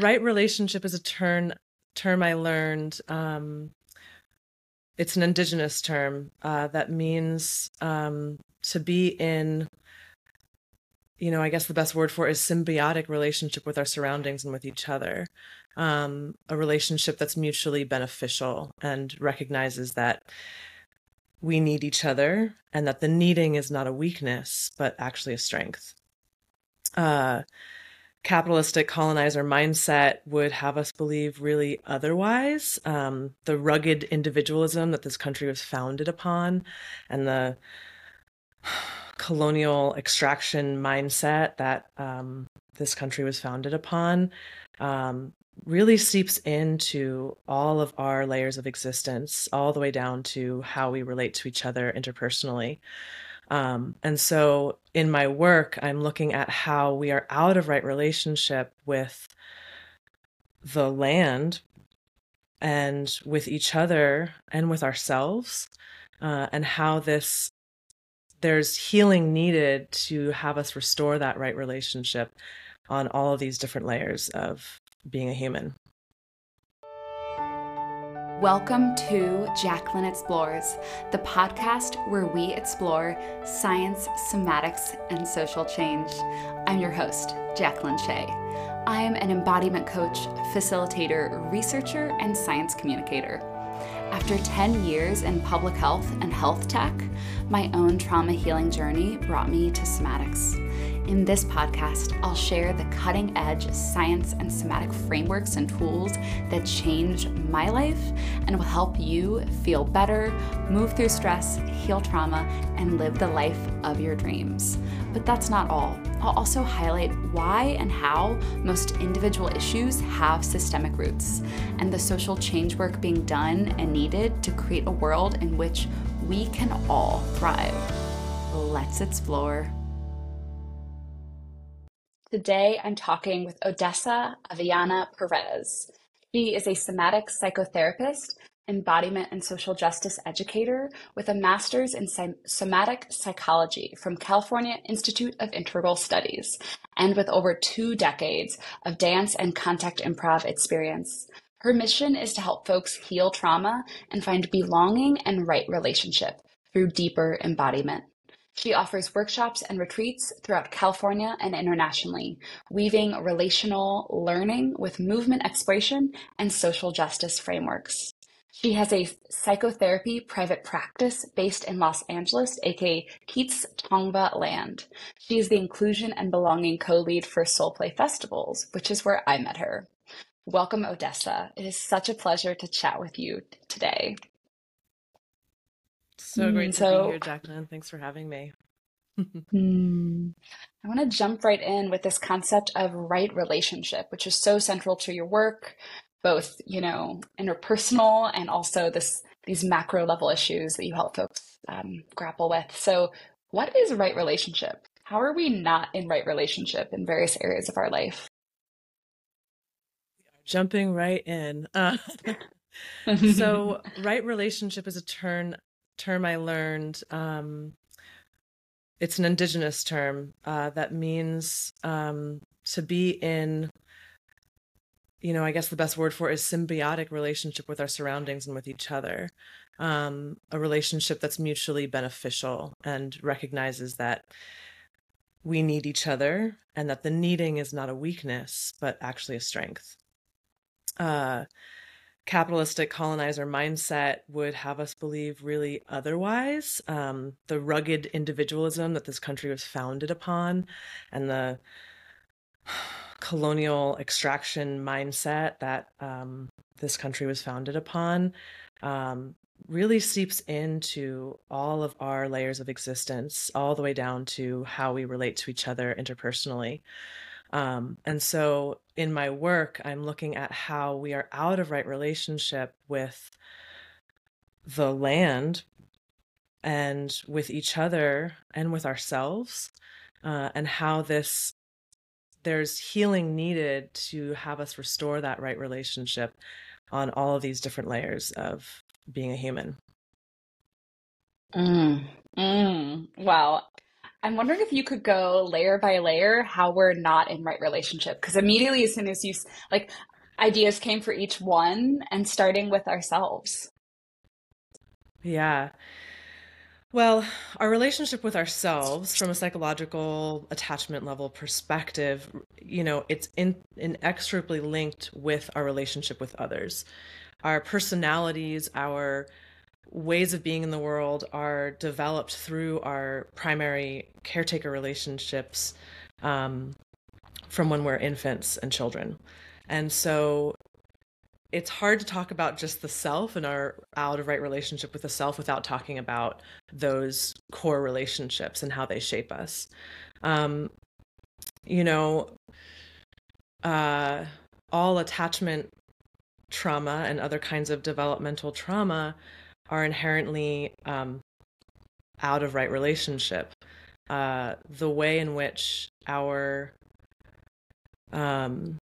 right relationship is a term term I learned. Um, it's an indigenous term uh, that means um, to be in. You know, I guess the best word for it is symbiotic relationship with our surroundings and with each other. Um, a relationship that's mutually beneficial and recognizes that we need each other and that the needing is not a weakness, but actually a strength. Uh, capitalistic colonizer mindset would have us believe really otherwise. Um, the rugged individualism that this country was founded upon and the colonial extraction mindset that um, this country was founded upon um, really seeps into all of our layers of existence, all the way down to how we relate to each other interpersonally. Um, and so in my work, I'm looking at how we are out of right relationship with the land and with each other and with ourselves, uh, and how this there's healing needed to have us restore that right relationship on all of these different layers of being a human. Welcome to Jacqueline Explores, the podcast where we explore science, somatics, and social change. I'm your host, Jacqueline Shea. I'm an embodiment coach, facilitator, researcher, and science communicator. After 10 years in public health and health tech, my own trauma healing journey brought me to somatics. In this podcast, I'll share the cutting edge science and somatic frameworks and tools that changed my life and will help you feel better, move through stress, heal trauma, and live the life of your dreams. But that's not all. I'll also highlight why and how most individual issues have systemic roots and the social change work being done and needed to create a world in which we can all thrive. Let's explore. Today, I'm talking with Odessa Avianna Perez. She is a somatic psychotherapist, embodiment and social justice educator with a master's in somatic psychology from California Institute of Integral Studies, and with over two decades of dance and contact improv experience. Her mission is to help folks heal trauma and find belonging and right relationship through deeper embodiment. She offers workshops and retreats throughout California and internationally, weaving relational learning with movement exploration and social justice frameworks. She has a psychotherapy private practice based in Los Angeles, aka Kizh Tongva Land. She is the inclusion and belonging co lead for Soul Play Festivals, which is where I met her. Welcome, Odessa. It is such a pleasure to chat with you today. So great mm, to so, be here, Jacqueline. Thanks for having me. Hmm. I want to jump right in with this concept of right relationship, which is so central to your work, both you know interpersonal and also this these macro level issues that you help folks um, grapple with. So, what is right relationship? How are we not in right relationship in various areas of our life? Jumping right in. Uh, so, right relationship is a term term I learned. Um, it's an indigenous term uh, that means um, to be in, you know, I guess the best word for it is symbiotic relationship with our surroundings and with each other. Um, a relationship that's mutually beneficial and recognizes that we need each other and that the needing is not a weakness, but actually a strength. Uh, capitalistic colonizer mindset would have us believe really otherwise. Um, the rugged individualism that this country was founded upon and the colonial extraction mindset that um, this country was founded upon um, really seeps into all of our layers of existence, all the way down to how we relate to each other interpersonally. Um, and so in my work, I'm looking at how we are out of right relationship with the land and with each other and with ourselves, uh, and how this there's healing needed to have us restore that right relationship on all of these different layers of being a human. Mm, mm, wow. I'm wondering if you could go layer by layer how we're not in right relationship. Because immediately, as soon as you like, ideas came for each one, and starting with ourselves. Yeah. Well, our relationship with ourselves from a psychological attachment level perspective, you know, it's in, inexorably linked with our relationship with others. Our personalities, our ways of being in the world are developed through our primary caretaker relationships um, from when we're infants and children. And so it's hard to talk about just the self and our out of right relationship with the self without talking about those core relationships and how they shape us. Um, you know, uh, all attachment trauma and other kinds of developmental trauma are inherently um, out of right relationship. Uh, the way in which our um,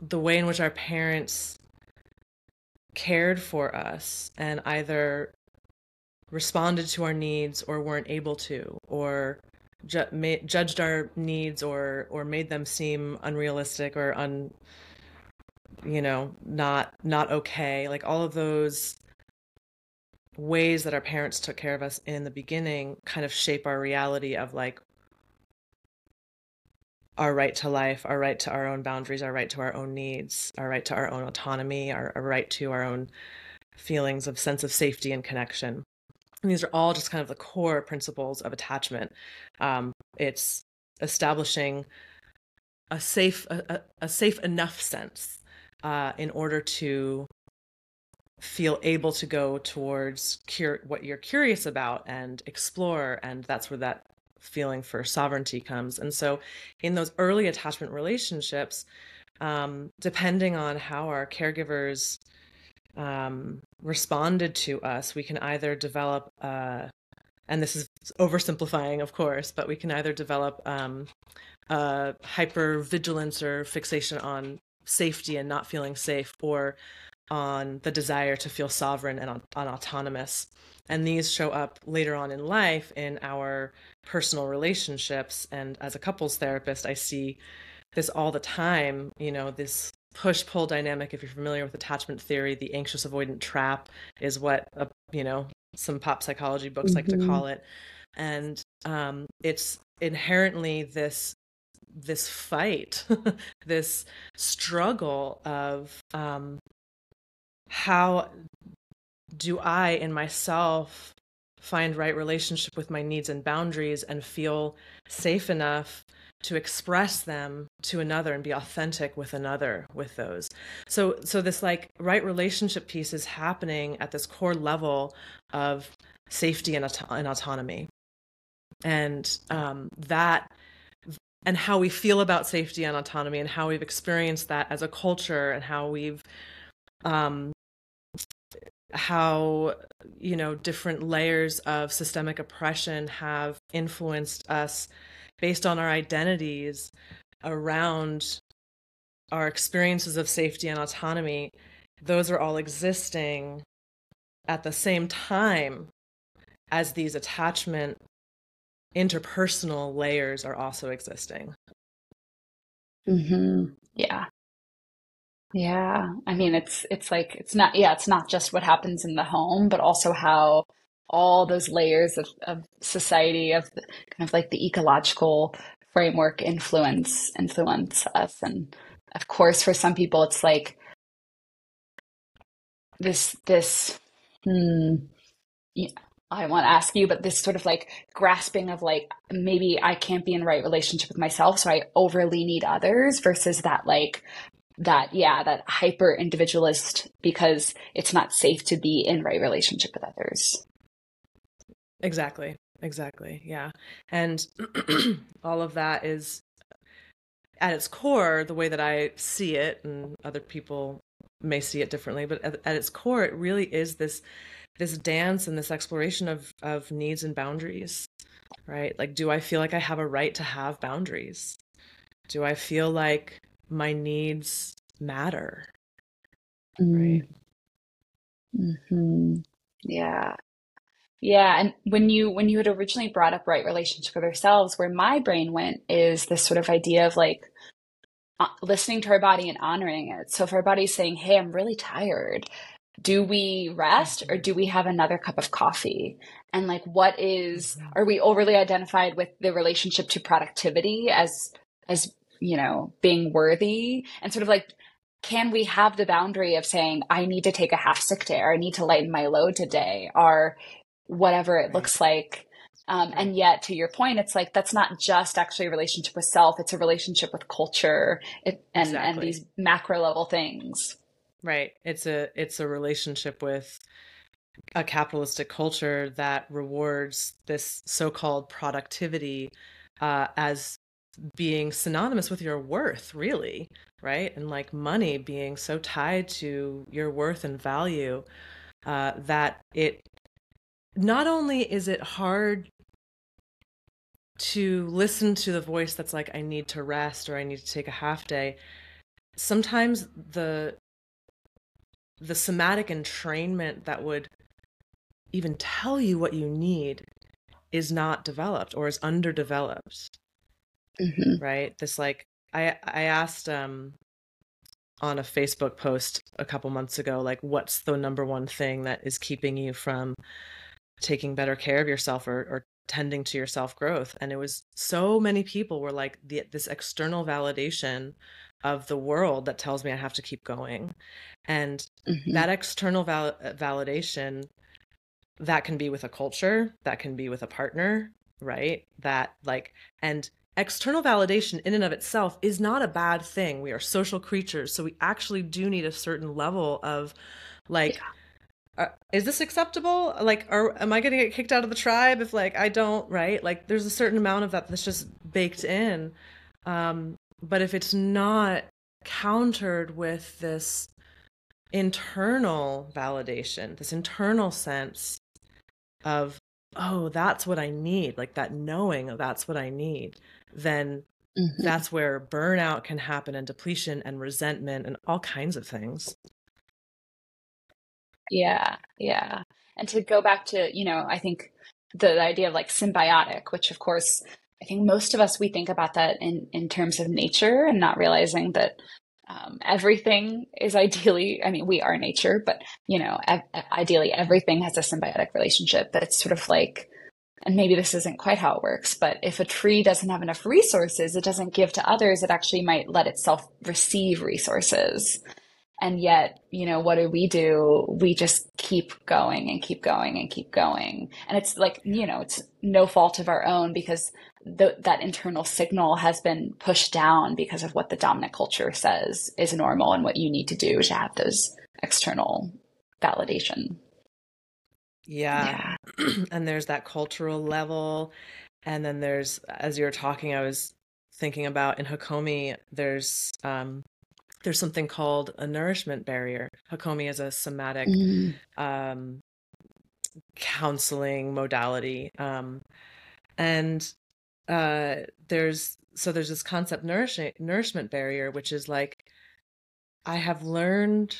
the way in which our parents cared for us and either responded to our needs or weren't able to or ju- ma- judged our needs or or made them seem unrealistic or un you know not not okay like all of those ways that our parents took care of us in the beginning kind of shape our reality of like our right to life, our right to our own boundaries, our right to our own needs, our right to our own autonomy, our, our right to our own feelings of sense of safety and connection. And these are all just kind of the core principles of attachment. Um, it's establishing a safe, a, a safe enough sense uh, in order to feel able to go towards what you're curious about and explore and that's where that feeling for sovereignty comes. And so, in those early attachment relationships, um, depending on how our caregivers um, responded to us, we can either develop, uh, and this is oversimplifying, of course, but we can either develop um, hyper vigilance or fixation on safety and not feeling safe, or on the desire to feel sovereign and on, on autonomous. And these show up later on in life in our personal relationships. And as a couples therapist, I see this all the time, you know, this push pull dynamic. If you're familiar with attachment theory, the anxious avoidant trap is what, uh, you know, some pop psychology books mm-hmm. like to mm-hmm. call it. And um, it's inherently this this fight, this struggle of um, how do I in myself find right relationship with my needs and boundaries and feel safe enough to express them to another and be authentic with another with those? So so this like right relationship piece is happening at this core level of safety and, auto- and autonomy. And um, that and how we feel about safety and autonomy and how we've experienced that as a culture and how we've um, how you know different layers of systemic oppression have influenced us based on our identities around our experiences of safety and autonomy. Those are all existing at the same time as these attachment interpersonal layers are also existing mm-hmm. yeah yeah. I mean, it's it's like it's not yeah, it's not just what happens in the home, but also how all those layers of, of society of the, kind of like the ecological framework influence influence us and of course for some people it's like this this hmm, yeah, I want to ask you, but this sort of like grasping of like maybe I can't be in right relationship with myself, so I overly need others versus that like that yeah that hyper individualist because it's not safe to be in right relationship with others. Exactly. Exactly. Yeah. And all of that is at its core the way that i see it and other people may see it differently but at, at its core it really is this this dance and this exploration of of needs and boundaries right like do i feel like i have a right to have boundaries do i feel like my needs matter. Mm. Right. Mm-hmm. Yeah. Yeah, and when you when you had originally brought up right relationship with ourselves, where my brain went is this sort of idea of like uh, listening to our body and honoring it. So if our body's saying, "Hey, I'm really tired," do we rest or do we have another cup of coffee? And like, what is? Are we overly identified with the relationship to productivity as as you know being worthy and sort of like can we have the boundary of saying i need to take a half sick day or i need to lighten my load today or whatever it looks like. Um, and yet, to your point, it's like that's not just actually a relationship with self; it's a relationship with culture it, and exactly. and these macro level things. Right. It's a it's a relationship with a capitalistic culture that rewards this so-called productivity uh, as being synonymous with your worth, really, right? And like money being so tied to your worth and value uh, that it not only is it hard to listen to the voice that's like i need to rest or i need to take a half day sometimes the the somatic entrainment that would even tell you what you need is not developed or is underdeveloped mm-hmm. right this like i i asked um on a facebook post a couple months ago like what's the number one thing that is keeping you from taking better care of yourself or, or tending to your self growth and it was so many people were like the, this external validation of the world that tells me i have to keep going and mm-hmm. that external val- uh, validation that can be with a culture that can be with a partner right that like and external validation in and of itself is not a bad thing we are social creatures so we actually do need a certain level of like yeah uh, is this acceptable? Like, are am I going to get kicked out of the tribe if like I don't right? Like, there's a certain amount of that that's just baked in. Um, but if it's not countered with this internal validation, this internal sense of, oh, that's what I need, like that knowing of that's what I need, then mm-hmm. that's where burnout can happen and depletion and resentment and all kinds of things. Yeah, yeah. And to go back to, you know, I think the idea of like symbiotic, which of course I think most of us we think about that in in terms of nature and not realizing that um, everything is ideally i mean we are nature but you know ev- ideally everything has a symbiotic relationship but it's sort of like and maybe this isn't quite how it works but if a tree doesn't have enough resources it doesn't give to others it actually might let itself receive resources and yet, you know, what do we do? We just keep going and keep going and keep going. And it's like, you know, it's no fault of our own because the, that internal signal has been pushed down because of what the dominant culture says is normal and what you need to do to have those external validation. Yeah. yeah. and there's that cultural level. And then there's, as you were talking, I was thinking about in Hakomi, there's um, there's something called a nourishment barrier. Hakomi is a somatic mm. um, counseling modality, um, and uh, there's so there's this concept nourishing nourishment barrier, which is like I have learned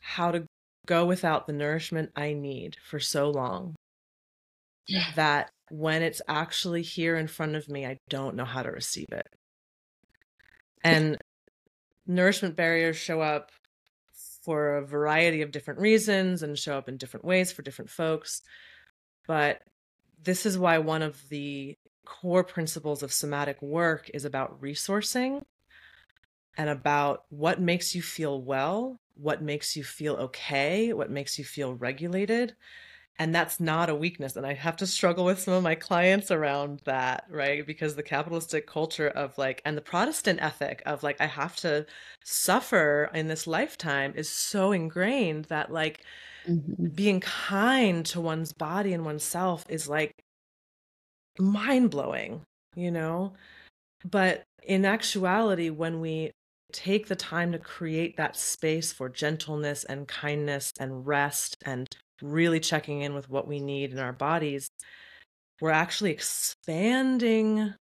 how to go without the nourishment I need for so long yeah. that when it's actually here in front of me, I don't know how to receive it. And nourishment barriers show up for a variety of different reasons and show up in different ways for different folks. But this is why one of the core principles of somatic work is about resourcing and about what makes you feel well, what makes you feel okay, what makes you feel regulated, and that's not a weakness. And i have to struggle with some of my clients around that right? Because the capitalistic culture of like and the protestant ethic of like i have to suffer in this lifetime is so ingrained that like mm-hmm. being kind to one's body and oneself is like mind-blowing you know but in actuality when we take the time to create that space for gentleness and kindness and rest and really checking in with what we need in our bodies, we're actually expanding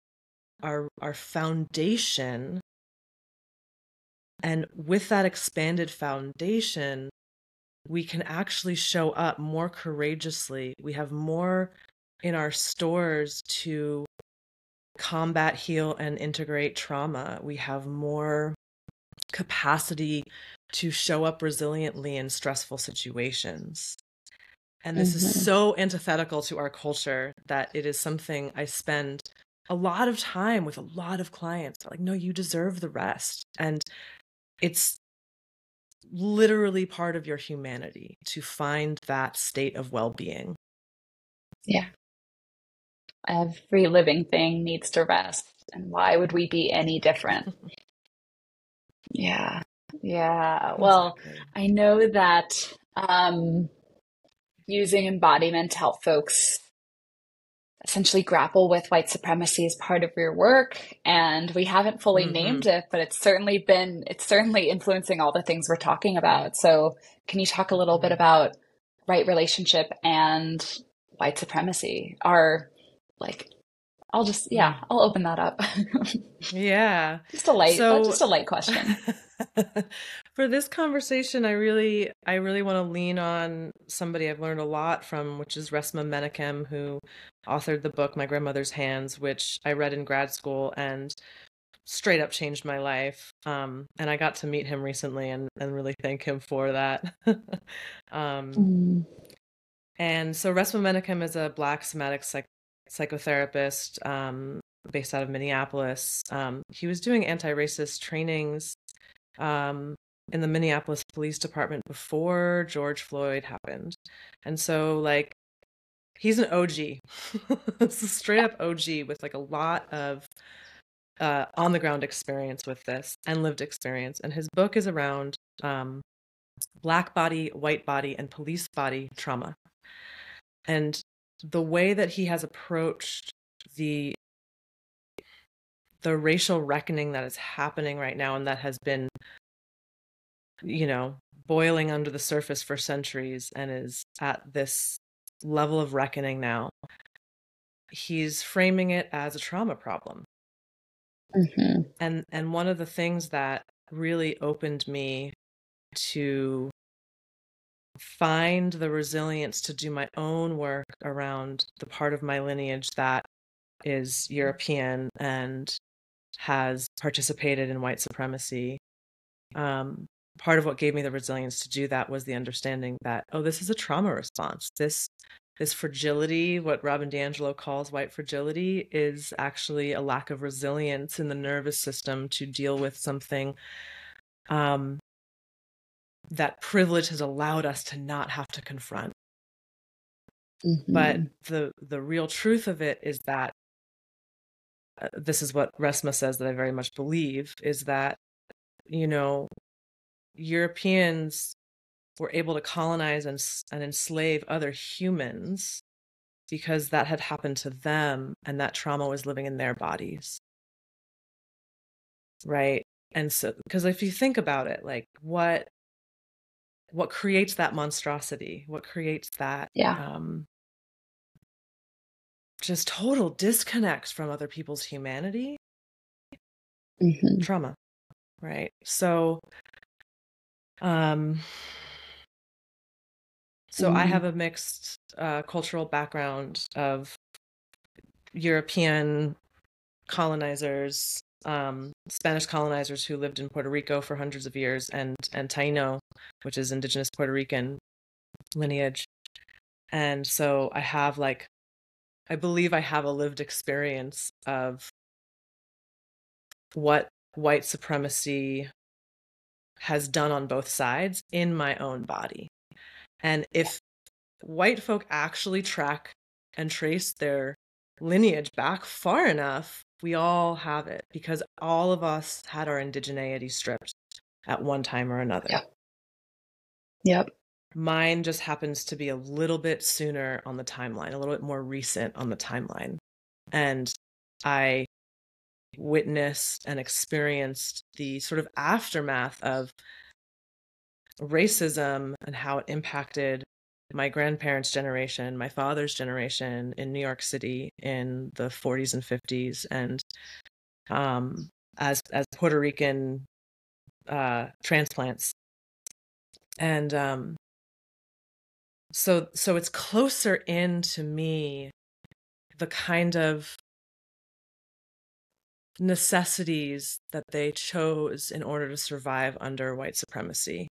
our our foundation and with that expanded foundation we can actually show up more courageously. We have more in our stores to combat, heal, and integrate trauma. We have more capacity to show up resiliently in stressful situations. And this mm-hmm. is so antithetical to our culture that it is something I spend a lot of time with a lot of clients. Like, no, you deserve the rest. And it's literally part of your humanity to find that state of well being. Yeah. Every living thing needs to rest. And why would we be any different? yeah. Yeah. Well, exactly. I know that um, using embodiment to help folks essentially grapple with white supremacy as part of your work and we haven't fully mm-hmm. named it but it's certainly been it's certainly influencing all the things we're talking about so can you talk a little bit about right relationship and white supremacy are like I'll just yeah, I'll open that up. yeah. Just a light so, just a light question. for this conversation, I really I really want to lean on somebody I've learned a lot from, which is Resmaa Menakem, who authored the book My Grandmother's Hands, which I read in grad school and straight up changed my life. Um, and I got to meet him recently and, and really thank him for that. um, mm. And so Resmaa Menakem is a Black somatic psych- psychotherapist um, based out of Minneapolis. Um, he was doing anti racist trainings um, in the Minneapolis Police Department before George Floyd happened. And so, like, he's an OG, it's a straight up OG with like a lot of uh, on the ground experience with this and lived experience. And his book is around um, black body, white body, and police body trauma. And the way that he has approached the the racial reckoning that is happening right now and that has been you know boiling under the surface for centuries and is at this level of reckoning now he's framing it as a trauma problem mm-hmm. and and one of the things that really opened me to find the resilience to do my own work around the part of my lineage that is European and has participated in white supremacy. Um, part of what gave me the resilience to do that was the understanding that oh, this is a trauma response. This this fragility, what Robin DiAngelo calls white fragility, is actually a lack of resilience in the nervous system to deal with something um, that privilege has allowed us to not have to confront. Mm-hmm. But the the real truth of it is that uh, this is what Resmaa says that I very much believe is that you know Europeans were able to colonize and, and enslave other humans because that had happened to them and that trauma was living in their bodies. Right. And so, because if you think about it, like what what creates that monstrosity what creates that yeah um just total disconnect from other people's humanity mm-hmm. trauma right so um so mm-hmm. i have a mixed uh, cultural background of european colonizers um, Spanish colonizers who lived in Puerto Rico for hundreds of years, and and Taino, which is indigenous Puerto Rican lineage. And so I have like, I believe I have a lived experience of what white supremacy has done on both sides in my own body. And if white folk actually track and trace their lineage back far enough, we all have it because all of us had our indigeneity stripped at one time or another. Yep. Yep. Mine just happens to be a little bit sooner on the timeline, a little bit more recent on the timeline. And I witnessed and experienced the sort of aftermath of racism and how it impacted my grandparents' generation, my father's generation in New York City in the 40s and 50s, and um, as as Puerto Rican uh, transplants, and um, so so it's closer in to me the kind of necessities that they chose in order to survive under white supremacy.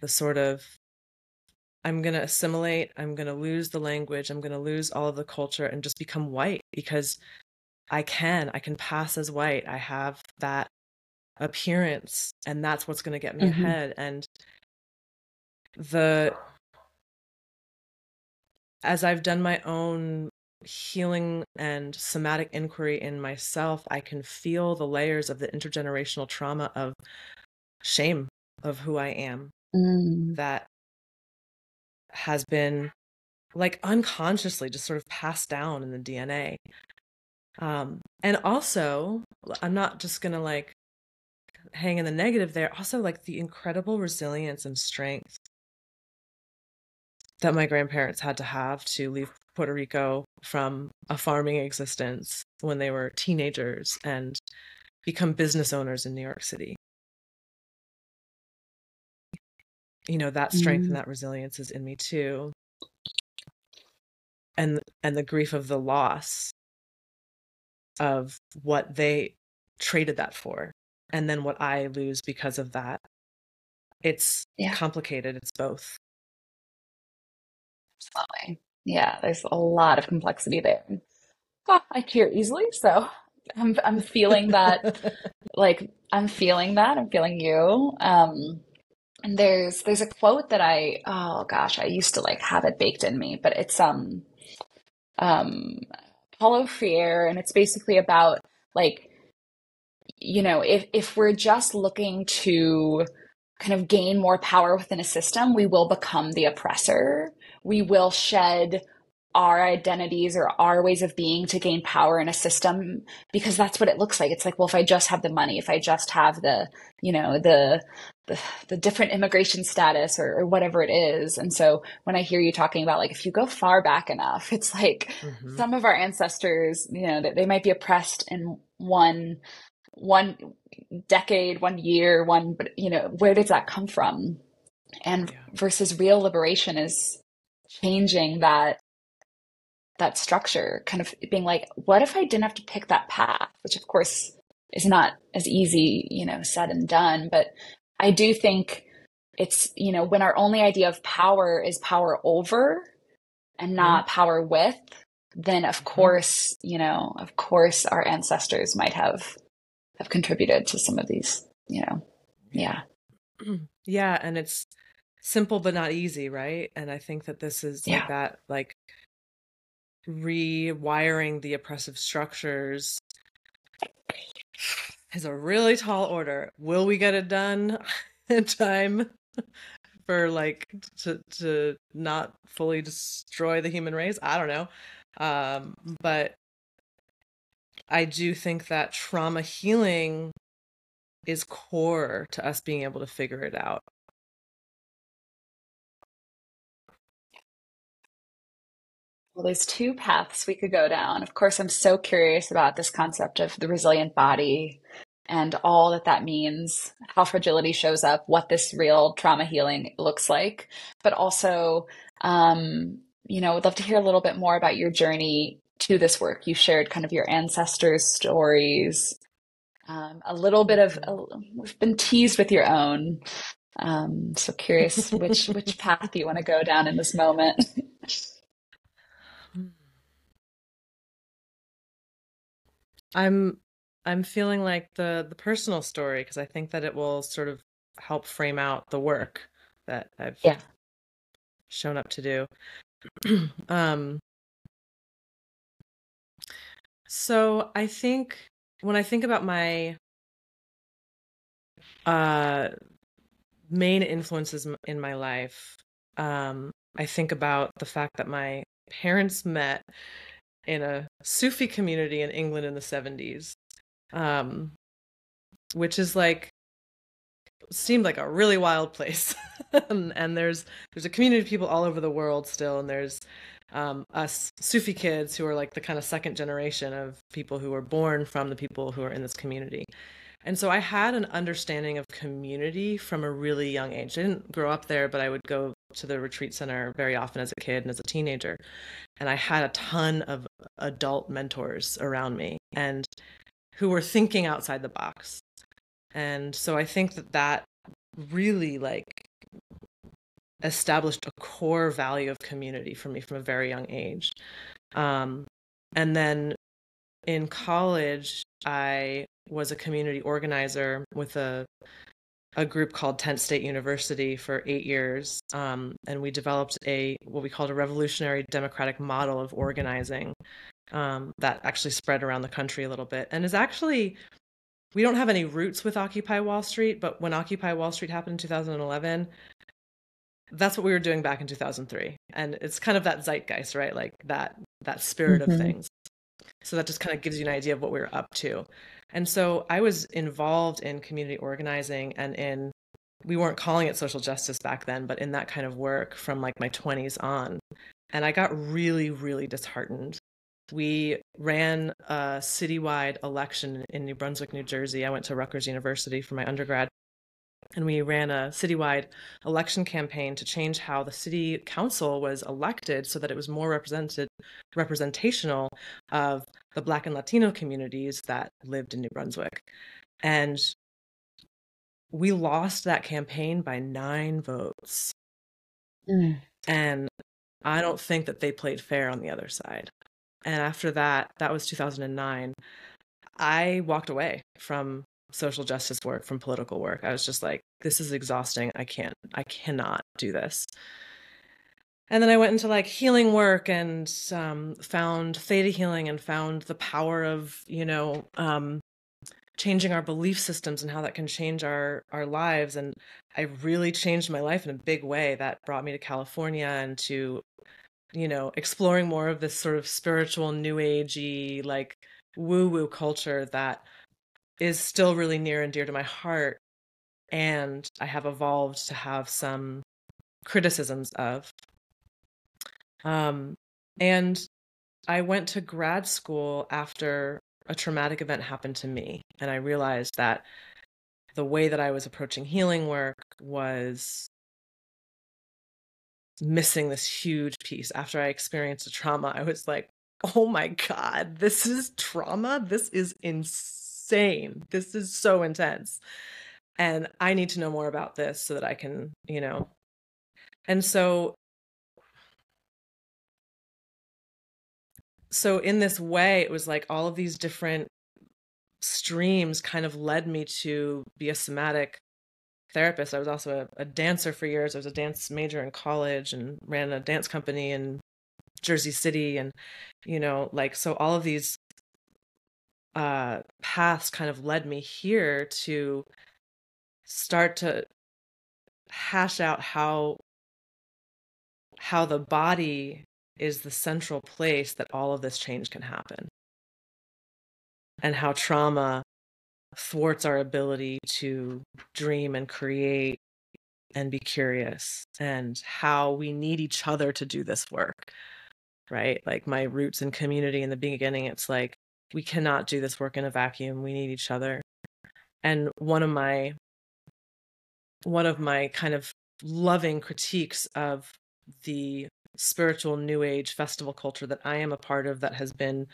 The sort of I'm going to assimilate, I'm going to lose the language, I'm going to lose all of the culture and just become white because I can, I can pass as white. I have that appearance and that's what's going to get me mm-hmm. ahead and the as I've done my own healing and somatic inquiry in myself, I can feel the layers of the intergenerational trauma of shame of who I am mm. that has been like unconsciously just sort of passed down in the DNA. Um, and also, I'm not just gonna like hang in the negative there, also like the incredible resilience and strength that my grandparents had to have to leave Puerto Rico from a farming existence when they were teenagers and become business owners in New York City. You know, that strength mm. and that resilience is in me too. And and the grief of the loss of what they traded that for and then what I lose because of that. It's yeah. complicated. It's both. Absolutely. Yeah, there's a lot of complexity there. Oh, I tear easily, so I'm I'm feeling that like I'm feeling that. I'm feeling you. Um and there's there's a quote that I oh gosh, I used to like have it baked in me, but it's um um Paulo Freire and it's basically about like you know, if if we're just looking to kind of gain more power within a system, we will become the oppressor we will shed our identities or our ways of being to gain power in a system because that's what it looks like. It's like, well, if I just have the money, if I just have the, you know, the the, the different immigration status or, or, whatever it is. And so when I hear you talking about like if you go far back enough, it's like mm-hmm. some of our ancestors, you know, they, they might be oppressed in one one decade, one year, one but you know, where does that come from? And yeah. versus real liberation is changing that that structure kind of being like what if i didn't have to pick that path which of course is not as easy you know said and done but i do think it's you know when our only idea of power is power over and mm-hmm. not mm-hmm. power with then of mm-hmm. course you know of course our ancestors might have have contributed to some of these you know yeah yeah and it's simple but not easy, right? And I think that this is yeah. like that, like rewiring the oppressive structures is a really tall order. Will we get it done in time for like to to not fully destroy the human race? I don't know. Um, but I do think that trauma healing is core to us being able to figure it out. Well, there's two paths we could go down. Of course, I'm so curious about this concept of the resilient body and all that that means, how fragility shows up, what this real trauma healing looks like. But also, um, you know, would love to hear a little bit more about your journey to this work. You shared kind of your ancestors' stories, um, a little bit of, a, we've been teased with your own. Um, so curious which which path you want to go down in this moment. I'm I'm feeling like the the personal story because I think that it will sort of help frame out the work that I've yeah. shown up to do. um so I think when I think about my uh main influences in my life, um I think about the fact that my parents met in a Sufi community in England in the 70s, um, which is like seemed like a really wild place. and, and, there's there's a community of people all over the world still, and there's um, us Sufi kids who are like the kind of second generation of people who were born from the people who are in this community. And so I had an understanding of community from a really young age. I didn't grow up there, but I would go to the retreat center very often as a kid and as a teenager. And I had a ton of adult mentors around me and who were thinking outside the box. And so I think that that really like established a core value of community for me from a very young age. Um, and then in college, I was a community organizer with a a group called Tent State University for eight years, um, and we developed a what we called a revolutionary democratic model of organizing um, that actually spread around the country a little bit, and is actually we don't have any roots with Occupy Wall Street, but when Occupy Wall Street happened in 2011, that's what we were doing back in 2003, and it's kind of that zeitgeist, right? Like that that spirit mm-hmm. of things. So that just kind of gives you an idea of what we were up to. And so I was involved in community organizing and in, we weren't calling it social justice back then, but in that kind of work from like my 20s on. And I got really, really disheartened. We ran a citywide election in New Brunswick, New Jersey. I went to Rutgers University for my undergrad and we ran a citywide election campaign to change how the city council was elected so that it was more represented representational of the black and latino communities that lived in new brunswick. And we lost that campaign by nine votes. Mm. and i don't think that they played fair on the other side. And after that that was 2009 i walked away from social justice work from political work. I was just like, this is exhausting. I can't, I cannot do this. And then I went into like healing work and um, found theta healing and found the power of, you know, um, changing our belief systems and how that can change our our lives. And I really changed my life in a big way. That brought me to California and to, you know, exploring more of this sort of spiritual, new agey, like woo woo culture that is still really near and dear to my heart and I have evolved to have some criticisms of. Um, and I went to grad school after a traumatic event happened to me, and I realized that the way that I was approaching healing work was missing this huge piece. After I experienced a trauma, I was like, oh my God, this is trauma? This is insane insane. This is so intense. And I need to know more about this so that I can, you know. And so so in this way it was like all of these different streams kind of led me to be a somatic therapist. I was also a, a, dancer for years. I was a dance major in college and ran a dance company in Jersey City and you know like so all of these uh, paths kind of led me here to start to hash out how how the body is the central place that all of this change can happen. And how trauma thwarts our ability to dream and create and be curious and how we need each other to do this work right? Like my roots in community in the beginning it's like we cannot do this work in a vacuum. We need each other. And one of my one of my kind of loving critiques of the spiritual new age festival culture that I am a part of that has been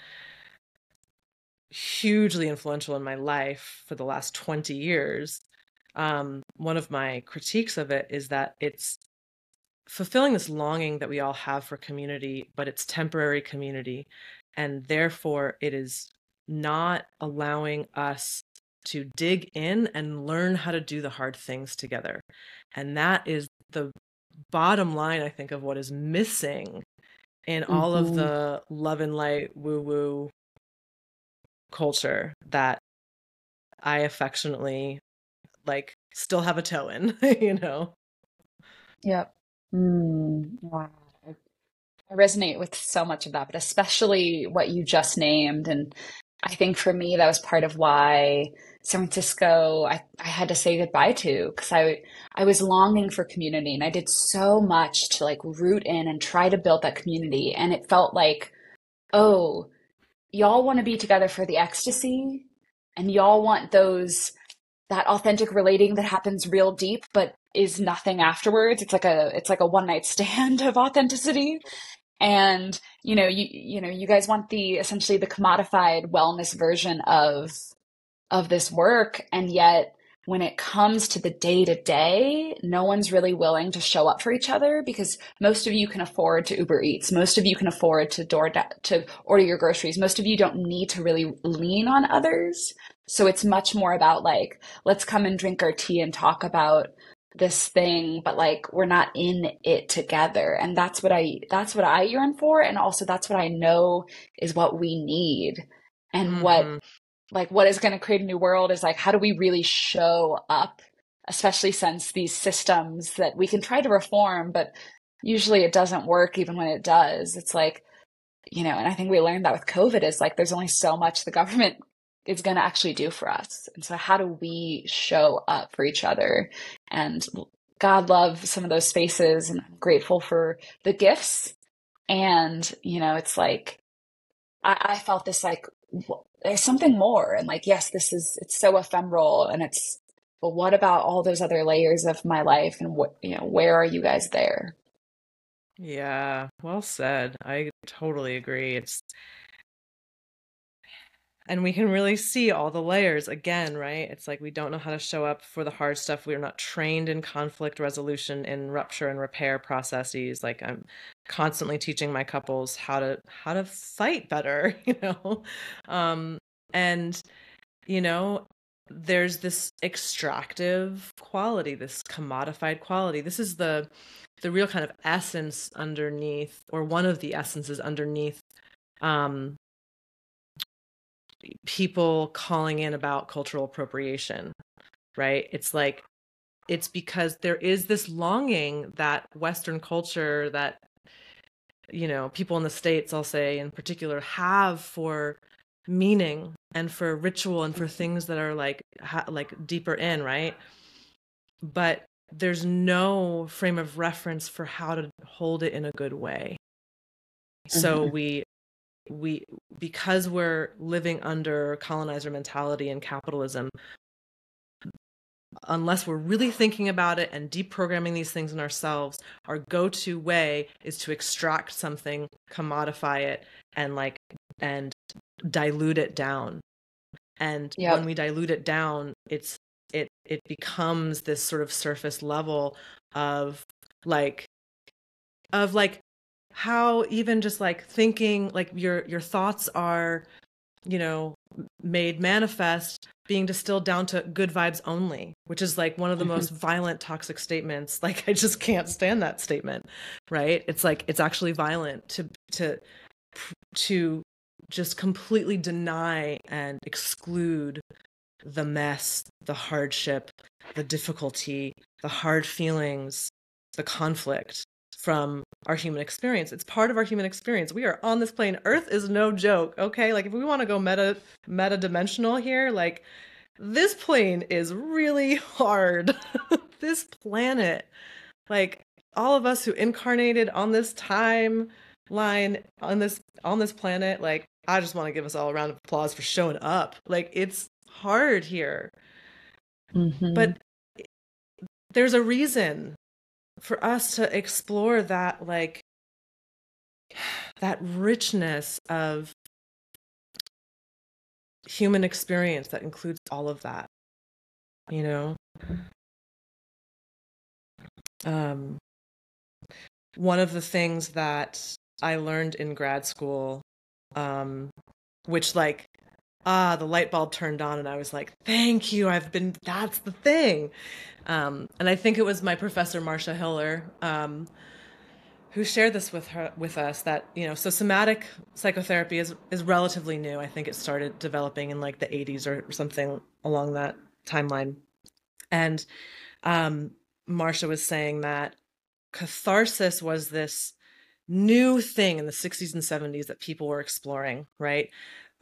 hugely influential in my life for the last 20 years. Um, one of my critiques of it is that it's fulfilling this longing that we all have for community, but it's temporary community and therefore it is not allowing us to dig in and learn how to do the hard things together. And that is the bottom line, I think, of what is missing in mm-hmm. all of mm-hmm. the love and light woo woo culture that I affectionately like still have a toe in, you know? Yep. Mm, wow. I resonate with so much of that, but especially what you just named. And I think for me, that was part of why San Francisco, I, I had to say goodbye to because I, I was longing for community and I did so much to like root in and try to build that community. And it felt like, oh, y'all want to be together for the ecstasy and y'all want those that authentic relating that happens real deep but is nothing afterwards it's like a it's like a one night stand of authenticity and you know you you know you guys want the essentially the commodified wellness version of of this work and yet when it comes to the day to day, no one's really willing to show up for each other because most of you can afford to Uber Eats. Most of you can afford to door to order your groceries. Most of you don't need to really lean on others. So it's much more about like, let's come and drink our tea and talk about this thing, but like we're not in it together. And that's what I that's what I yearn for. And also that's what I know is what we need. And mm-hmm. what like what is going to create a new world is like how do we really show up especially since these systems that we can try to reform but usually it doesn't work even when it does it's like you know and i think we learned that with covid is like there's only so much the government is going to actually do for us. And so how do we show up for each other? And god love some of those spaces and i'm grateful for the gifts. And you know it's like I, I felt this like there's something more. And like yes this is it's so ephemeral and it's but what about all those other layers of my life and what you know where are you guys there? Yeah well said. I totally agree. It's and we can really see all the layers again right? It's like we don't know how to show up for the hard stuff. We're not trained in conflict resolution in rupture and repair processes. Like i'm constantly teaching my couples how to how to fight better you know? Um and you know there's this extractive quality this commodified quality. This is the the real kind of essence underneath or one of the essences underneath um people calling in about cultural appropriation, right? It's like, it's because there is this longing that Western culture, that, you know, people in the States, I'll say in particular, have for meaning and for ritual and for things that are like, ha- like deeper in, right? But there's no frame of reference for how to hold it in a good way. So mm-hmm. we we because we're living under colonizer mentality and capitalism unless we're really thinking about it and deprogramming these things in ourselves our go-to way is to extract something commodify it and like and dilute it down and yep. when we dilute it down it's it it becomes this sort of surface level of like of like how even just like thinking like your your thoughts are you know made manifest being distilled down to good vibes only which is like one of the mm-hmm. most violent toxic statements. Like i just can't stand that statement right? It's like it's actually violent to to to just completely deny and exclude the mess the hardship the difficulty the hard feelings the conflict from our human experience. It's part of our human experience. We are on this plane. Earth is no joke, okay? Like if we want to go meta meta dimensional here, like this plane is really hard. this planet, like all of us who incarnated on this timeline on this on this planet, like I just want to give us all a round of applause for showing up. Like it's hard here. Mm-hmm. But there's a reason for us to explore that like that richness of human experience that includes all of that you know? Um one of the things that i learned in grad school um which like ah the light bulb turned on and i was like thank you i've been that's the thing um, and I think it was my professor Marcia Hiller um, who shared this with her with us that you know so somatic psychotherapy is is relatively new. I think it started developing in like the 80s or something along that timeline. And um, Marcia was saying that catharsis was this new thing in the 60s and 70s that people were exploring, right?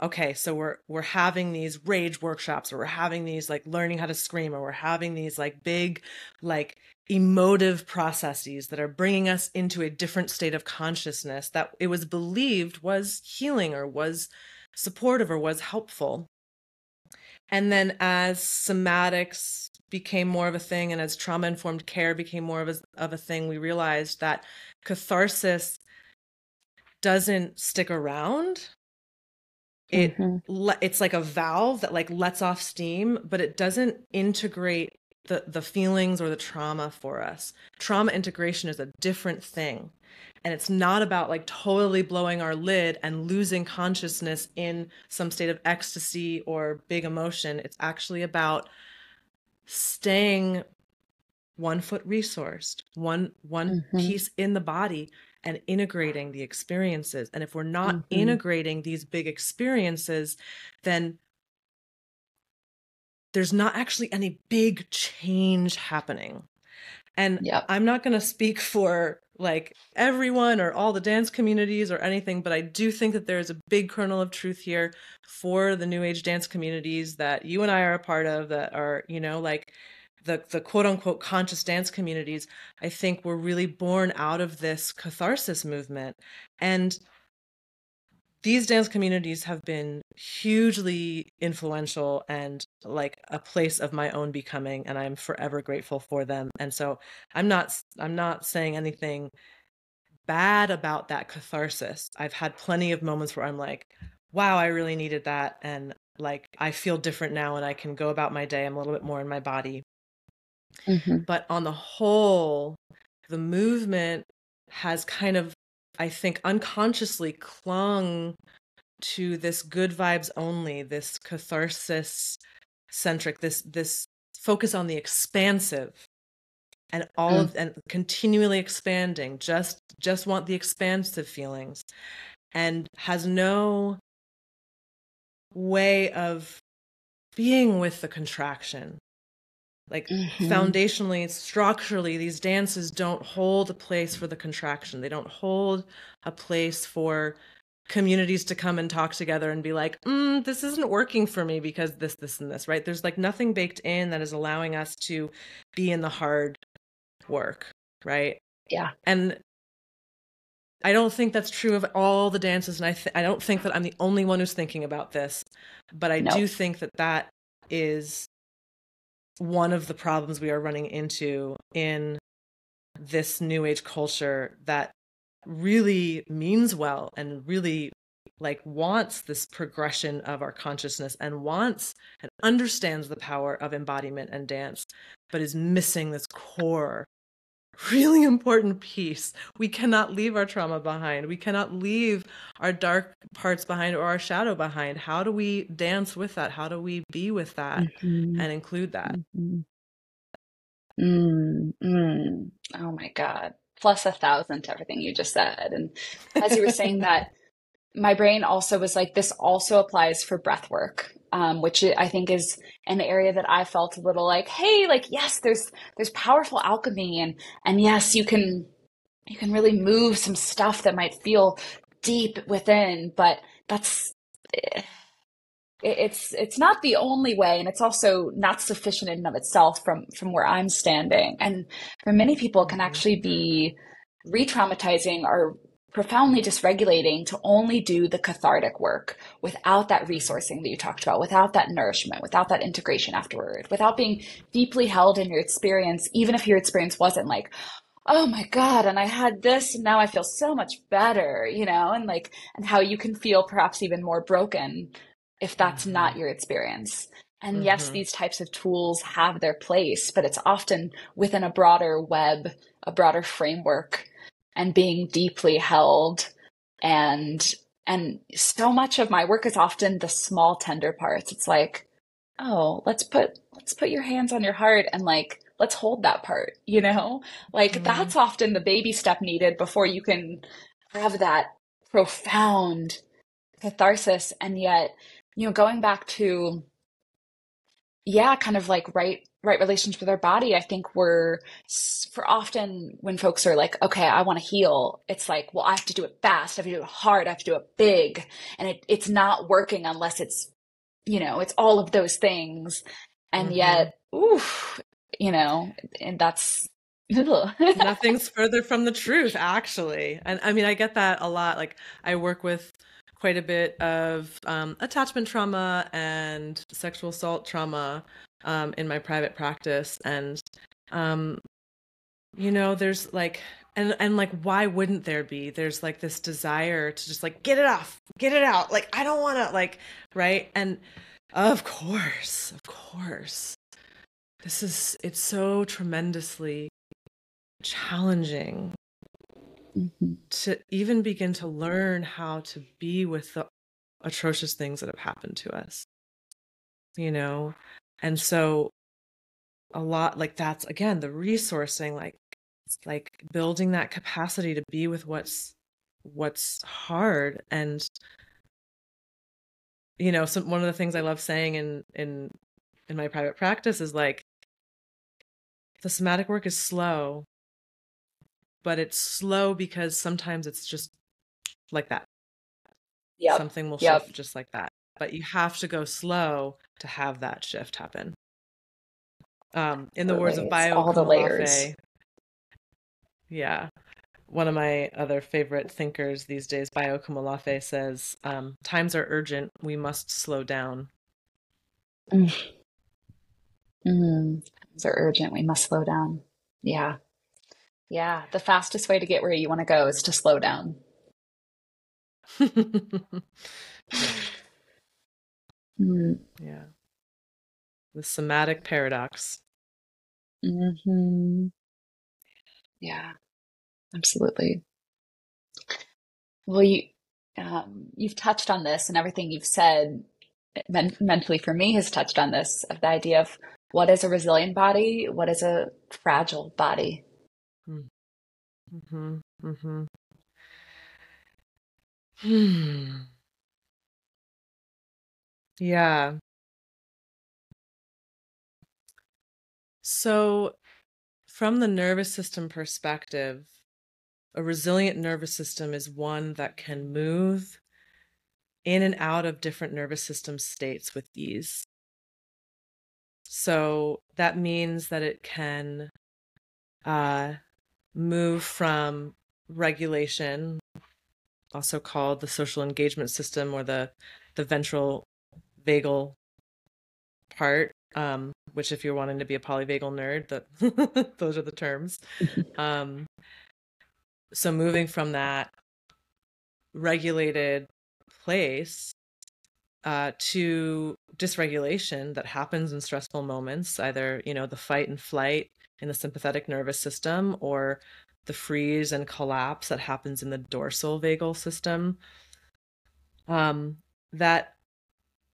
Okay so we're we're having these rage workshops or we're having these like learning how to scream or we're having these like big like emotive processes that are bringing us into a different state of consciousness that it was believed was healing or was supportive or was helpful And then as somatics became more of a thing and as trauma informed care became more of a, of a thing, we realized that catharsis doesn't stick around. It mm-hmm. it's like a valve that like lets off steam, but it doesn't integrate the the feelings or the trauma for us. Trauma integration is a different thing. And it's not about like totally blowing our lid and losing consciousness in some state of ecstasy or big emotion. It's actually about staying one foot resourced, one one mm-hmm. piece in the body and integrating the experiences. And if we're not mm-hmm. integrating these big experiences, then there's not actually any big change happening. And yep. I'm not going to speak for like everyone or all the dance communities or anything, but I do think that there is a big kernel of truth here for the new age dance communities that you and I are a part of that are, you know, like the the quote unquote conscious dance communities, I think were really born out of this catharsis movement. And these dance communities have been hugely influential and like a place of my own becoming and i'm forever grateful for them. And so i'm not i'm not saying anything bad about that catharsis. I've had plenty of moments where i'm like wow i really needed that and like i feel different now and i can go about my day. I'm a little bit more in my body mm-hmm. but on the whole the movement has kind of I think, unconsciously clung to this good vibes only, this catharsis centric, this this focus on the expansive and all mm. of and continually expanding, just just want the expansive feelings and has no way of being with the contraction like mm-hmm. foundationally, structurally, these dances don't hold a place for the contraction. They don't hold a place for communities to come and talk together and be like, mm, this isn't working for me because this, this, and this, right? There's like nothing baked in that is allowing us to be in the hard work, right? Yeah. And I don't think that's true of all the dances. And I, th- I don't think that I'm the only one who's thinking about this, but I do think that that is one of the problems we are running into in this new age culture that really means well and really like wants this progression of our consciousness and wants and understands the power of embodiment and dance but is missing this core really important piece. We cannot leave our trauma behind. We cannot leave our dark parts behind or our shadow behind. How do we dance with that? How do we be with that mm-hmm. and include that? Mm-hmm. Mm, mm. Oh my God. Plus a thousand to everything you just said. And as you were saying that, my brain also was like, this also applies for breath work um, which I think is an area that I felt a little like, hey, like yes, there's there's powerful alchemy, and and yes, you can you can really move some stuff that might feel deep within, but that's eh, it's it's not the only way, and it's also not sufficient in and of itself from from where I'm standing, and for many people, it can actually be re-traumatizing or profoundly dysregulating to only do the cathartic work without that resourcing that you talked about, without that nourishment, without that integration afterward, without being deeply held in your experience, even if your experience wasn't like, oh my God, and I had this and now I feel so much better, you know, and like, and how you can feel perhaps even more broken if that's mm-hmm. not your experience. And mm-hmm. yes, these types of tools have their place, but it's often within a broader web, a broader framework and being deeply held. And and so much of my work is often the small tender parts. It's like oh let's put let's put your hands on your heart and like let's hold that part you know? Like mm-hmm. that's often the baby step needed before you can have that profound catharsis. And yet you know going back to yeah kind of like right right relationship with our body, I think we're for often when folks are like, okay, I want to heal, it's like, well, I have to do it fast, I have to do it hard, I have to do it big. And it, it's not working unless it's, you know, it's all of those things. And mm-hmm. yet, oof, you know, and that's nothing's further from the truth, actually. And I mean, I get that a lot. Like, I work with quite a bit of um, attachment trauma and sexual assault trauma um, in my private practice, and um, you know, there's like, and and like, why wouldn't there be? There's like this desire to just like get it off, get it out. Like I don't want to like, right? And of course, of course, this is it's so tremendously challenging mm-hmm. to even begin to learn how to be with the atrocious things that have happened to us you know and so a lot like that's again the resourcing like like building that capacity to be with what's what's hard and you know some one of the things i love saying in in in my private practice is like the somatic work is slow but it's slow because sometimes it's just like that. Yeah. Something will yep. shift just like that. But you have to go slow to have that shift happen. Um, in the words of Bayo all the layers. Yeah. One of my other favorite thinkers these days, Bayo Akomolafe, says, um, times are urgent, we must slow down. Mm. Mm. Times are urgent, we must slow down. Yeah. Yeah, the fastest way to get where you want to go is to slow down. mm. Yeah. The somatic paradox. Mm-hmm. Yeah, absolutely. Well, you um, you've touched on this, and everything you've said men- mentally for me has touched on this of the idea of what is a resilient body, what is a fragile body, Mm-hmm. Mm-hmm. Hmm. Yeah. So, from the nervous system perspective, a resilient nervous system is one that can move in and out of different nervous system states with ease. So, that means that it can uh, move from regulation, also called the social engagement system or the the ventral vagal part, um, which if you're wanting to be a polyvagal nerd, that those are the terms. Um, so moving from that regulated place uh, to dysregulation that happens in stressful moments, either you know the fight and flight in the sympathetic nervous system or the freeze and collapse that happens in the dorsal vagal system. Um, that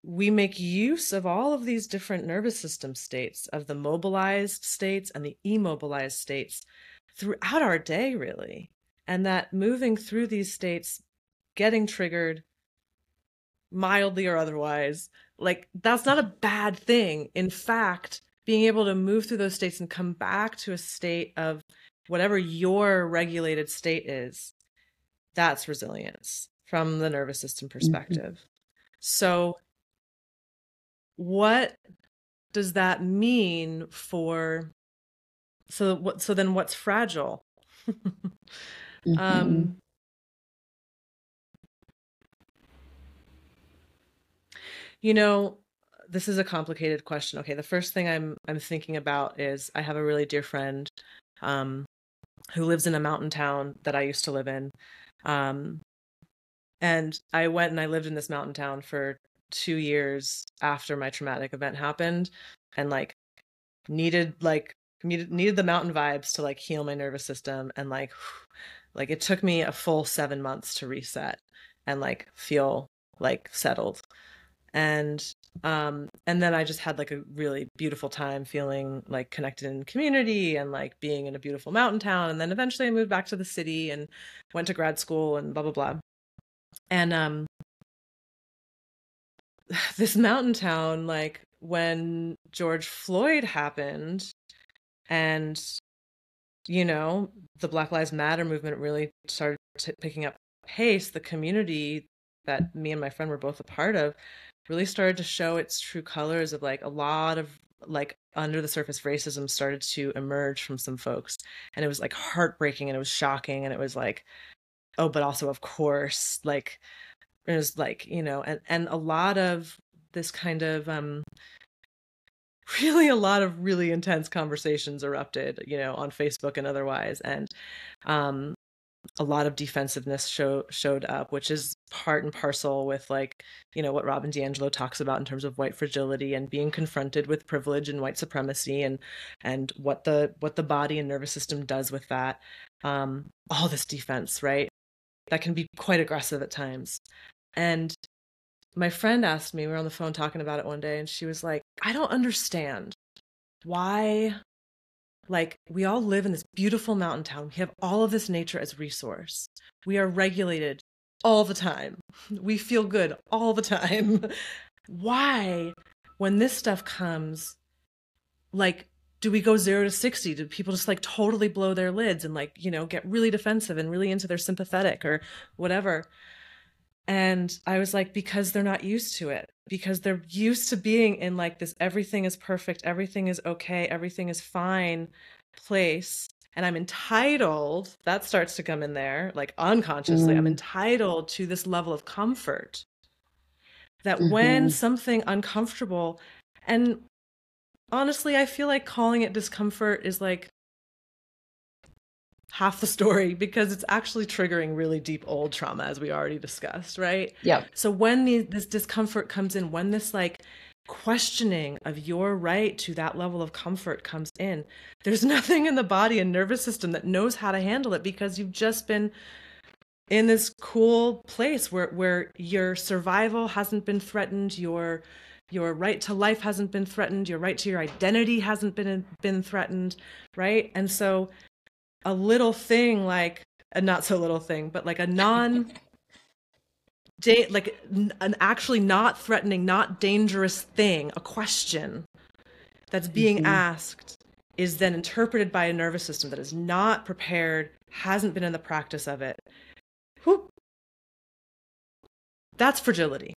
we make use of all of these different nervous system states, of the mobilized states and the immobilized states throughout our day, really. And that moving through these states, getting triggered mildly or otherwise, like that's not a bad thing. In fact, being able to move through those states and come back to a state of whatever your regulated state is, that's resilience from the nervous system mm-hmm. perspective. Mm-hmm. So, what does that mean for? So what? So then, what's fragile? mm-hmm. um, you know, this is a complicated question. Okay, the first thing I'm I'm thinking about is I have a really dear friend um, who lives in a mountain town that I used to live in. Um, and I went and I lived in this mountain town for two years after my traumatic event happened and like needed like needed the mountain vibes to like heal my nervous system and like like it took me a full 7 months to reset and like feel like settled. And um and then i just had like a really beautiful time feeling like connected in community and like being in a beautiful mountain town. And then eventually i moved back to the city and went to grad school and blah blah blah. And um this mountain town like when george floyd happened and you know the black lives matter movement really started t- picking up pace the community that me and my friend were both a part of really started to show its true colors of like a lot of like under the surface racism started to emerge from some folks. And it was like heartbreaking and it was shocking and it was like oh but also of course like is like you know and and a lot of this kind of um really a lot of really intense conversations erupted you know on facebook and otherwise and um a lot of defensiveness show, showed up, which is part and parcel with like, you know, what Robin DiAngelo talks about in terms of white fragility and being confronted with privilege and white supremacy and and what the what the body and nervous system does with that. Um, all this defense, right? That can be quite aggressive at times. And my friend asked me, we were on the phone talking about it one day, and she was like, I don't understand why like, we all live in this beautiful mountain town. We have all of this nature as resource. We are regulated all the time. We feel good all the time. Why, when this stuff comes, like, do we go zero to 60? Do people just like totally blow their lids and like, you know, get really defensive and really into their sympathetic or whatever? And I was like, because they're not used to it, because they're used to being in like this everything is perfect, everything is okay, everything is fine place. And I'm entitled, that starts to come in there, like unconsciously, mm. I'm entitled to this level of comfort. That mm-hmm. when something uncomfortable, and honestly, I feel like calling it discomfort is like half the story because it's actually triggering really deep old trauma as we already discussed right? Yeah so when the, this discomfort comes in when this like questioning of your right to that level of comfort comes in there's nothing in the body and nervous system that knows how to handle it because you've just been in this cool place where where your survival hasn't been threatened your your right to life hasn't been threatened your right to your identity hasn't been been threatened right? And so a little thing like a not so little thing, but like a non da- like an actually not threatening, not dangerous thing, a question that's being mm-hmm. asked is then interpreted by a nervous system that is not prepared, hasn't been in the practice of it. Whoop. That's fragility.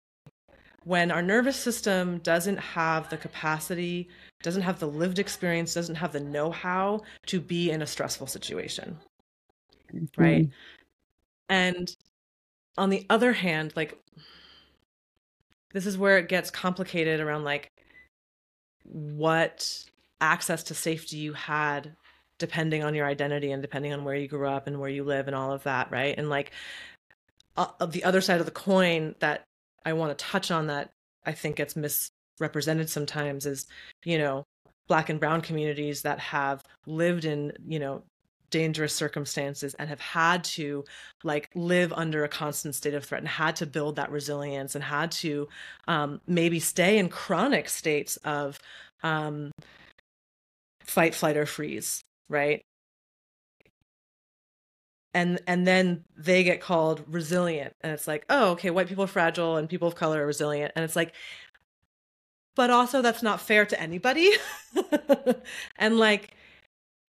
When our nervous system doesn't have the capacity doesn't have the lived experience, doesn't have the know how to be in a stressful situation. Mm-hmm. Right. And on the other hand, like, this is where it gets complicated around like what access to safety you had depending on your identity and depending on where you grew up and where you live and all of that right and like uh, the other side of the coin that i want to touch on that i think gets mis represented sometimes as you know black and brown communities that have lived in you know dangerous circumstances and have had to like live under a constant state of threat and had to build that resilience and had to um, maybe stay in chronic states of um, fight flight or freeze right? And and then they get called resilient and it's like oh okay white people are fragile and people of color are resilient. And it's like but also that's not fair to anybody. and like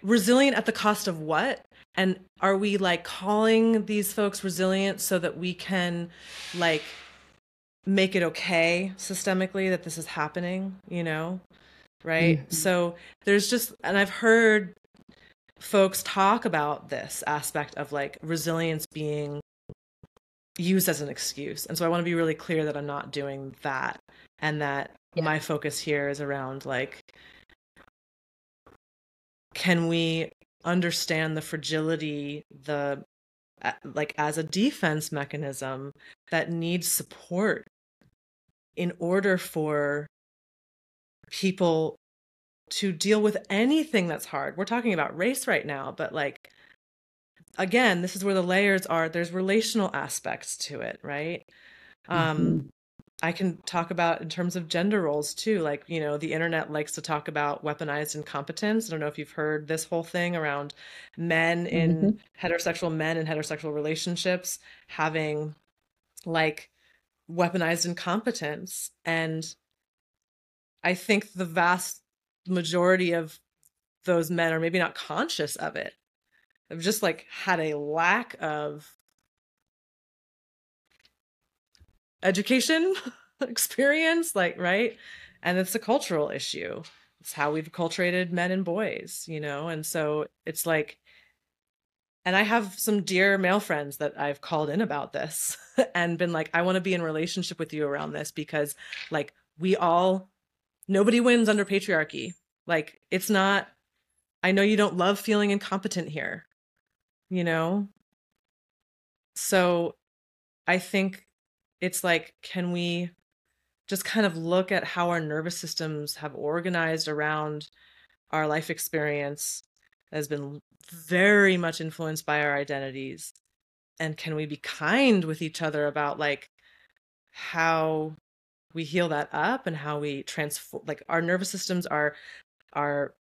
resilient at the cost of what? And are we like calling these folks resilient so that we can like make it okay systemically that this is happening, you know? Right? Mm-hmm. So there's just and I've heard folks talk about this aspect of like resilience being used as an excuse. And so I want to be really clear that I'm not doing that and that yeah. my focus here is around like can we understand the fragility the like as a defense mechanism that needs support in order for people to deal with anything that's hard. We're talking about race right now, but like again, this is where the layers are. There's relational aspects to it, right? Um, mm-hmm. Um I can talk about in terms of gender roles too. Like, you know, the internet likes to talk about weaponized incompetence. I don't know if you've heard this whole thing around men in mm-hmm. heterosexual men in heterosexual relationships having like weaponized incompetence. And I think the vast majority of those men are maybe not conscious of it. Have just like had a lack of education experience like right and it's a cultural issue it's how we've acculturated men and boys you know and so it's like and I have some dear male friends that I've called in about this and been like, I want to be in relationship with you around this because like we all nobody wins under patriarchy. Like it's not I know you don't love feeling incompetent here. You know? So I think it's like can we just kind of look at how our nervous systems have organized around our life experience that has been very much influenced by our identities? And can we be kind with each other about like how we heal that up and how we transform like our nervous systems are are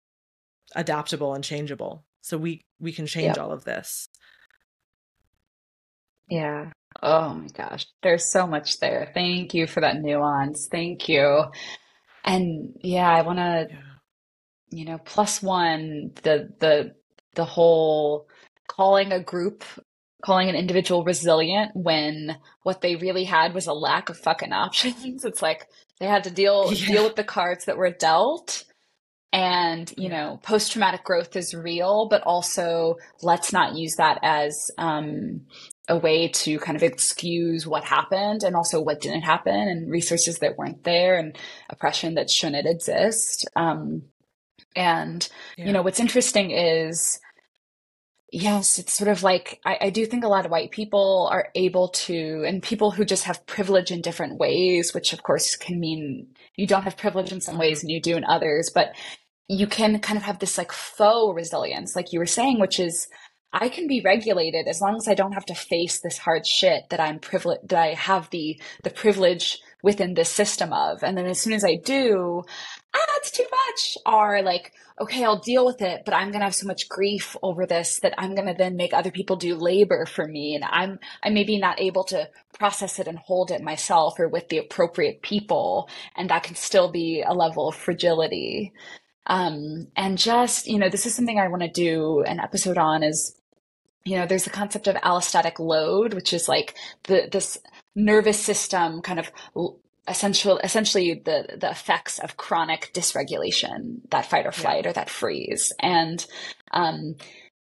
adaptable and changeable. So we we can change yep. all of this. Yeah oh my gosh. There's so much there. Thank you for that nuance. Thank you. And yeah i want to you know plus one the the the whole calling a group calling an individual resilient when what they really had was a lack of fucking options. It's like they had to deal yeah. deal with the cards that were dealt. And you know post traumatic growth is real but also let's not use that as um, a way to kind of excuse what happened and also what didn't happen and resources that weren't there and oppression that shouldn't exist um, and yeah. you know what's interesting is Yes, it's sort of like I, I, do think a lot of white people are able to, and people who just have privilege in different ways, which of course can mean you don't have privilege in some ways and you do in others, but you can kind of have this like faux resilience, like you were saying, which is I can be regulated as long as I don't have to face this hard shit that I'm privileged, that I have the the privilege within this system of. And then as soon as I do, ah, it's too much. Or like, okay, I'll deal with it, but I'm to have so much grief over this that I'm to then make other people do labor for me. And I'm, I'm maybe not able to process it and hold it myself or with the appropriate people. And that can still be a level of fragility. Um, and just, you know, this is something I want to do an episode on is, you know, there's the concept of allostatic load, which is like the, this nervous system kind of essential, essentially the, the effects of chronic dysregulation, that fight or flight yeah. or that freeze. And, um,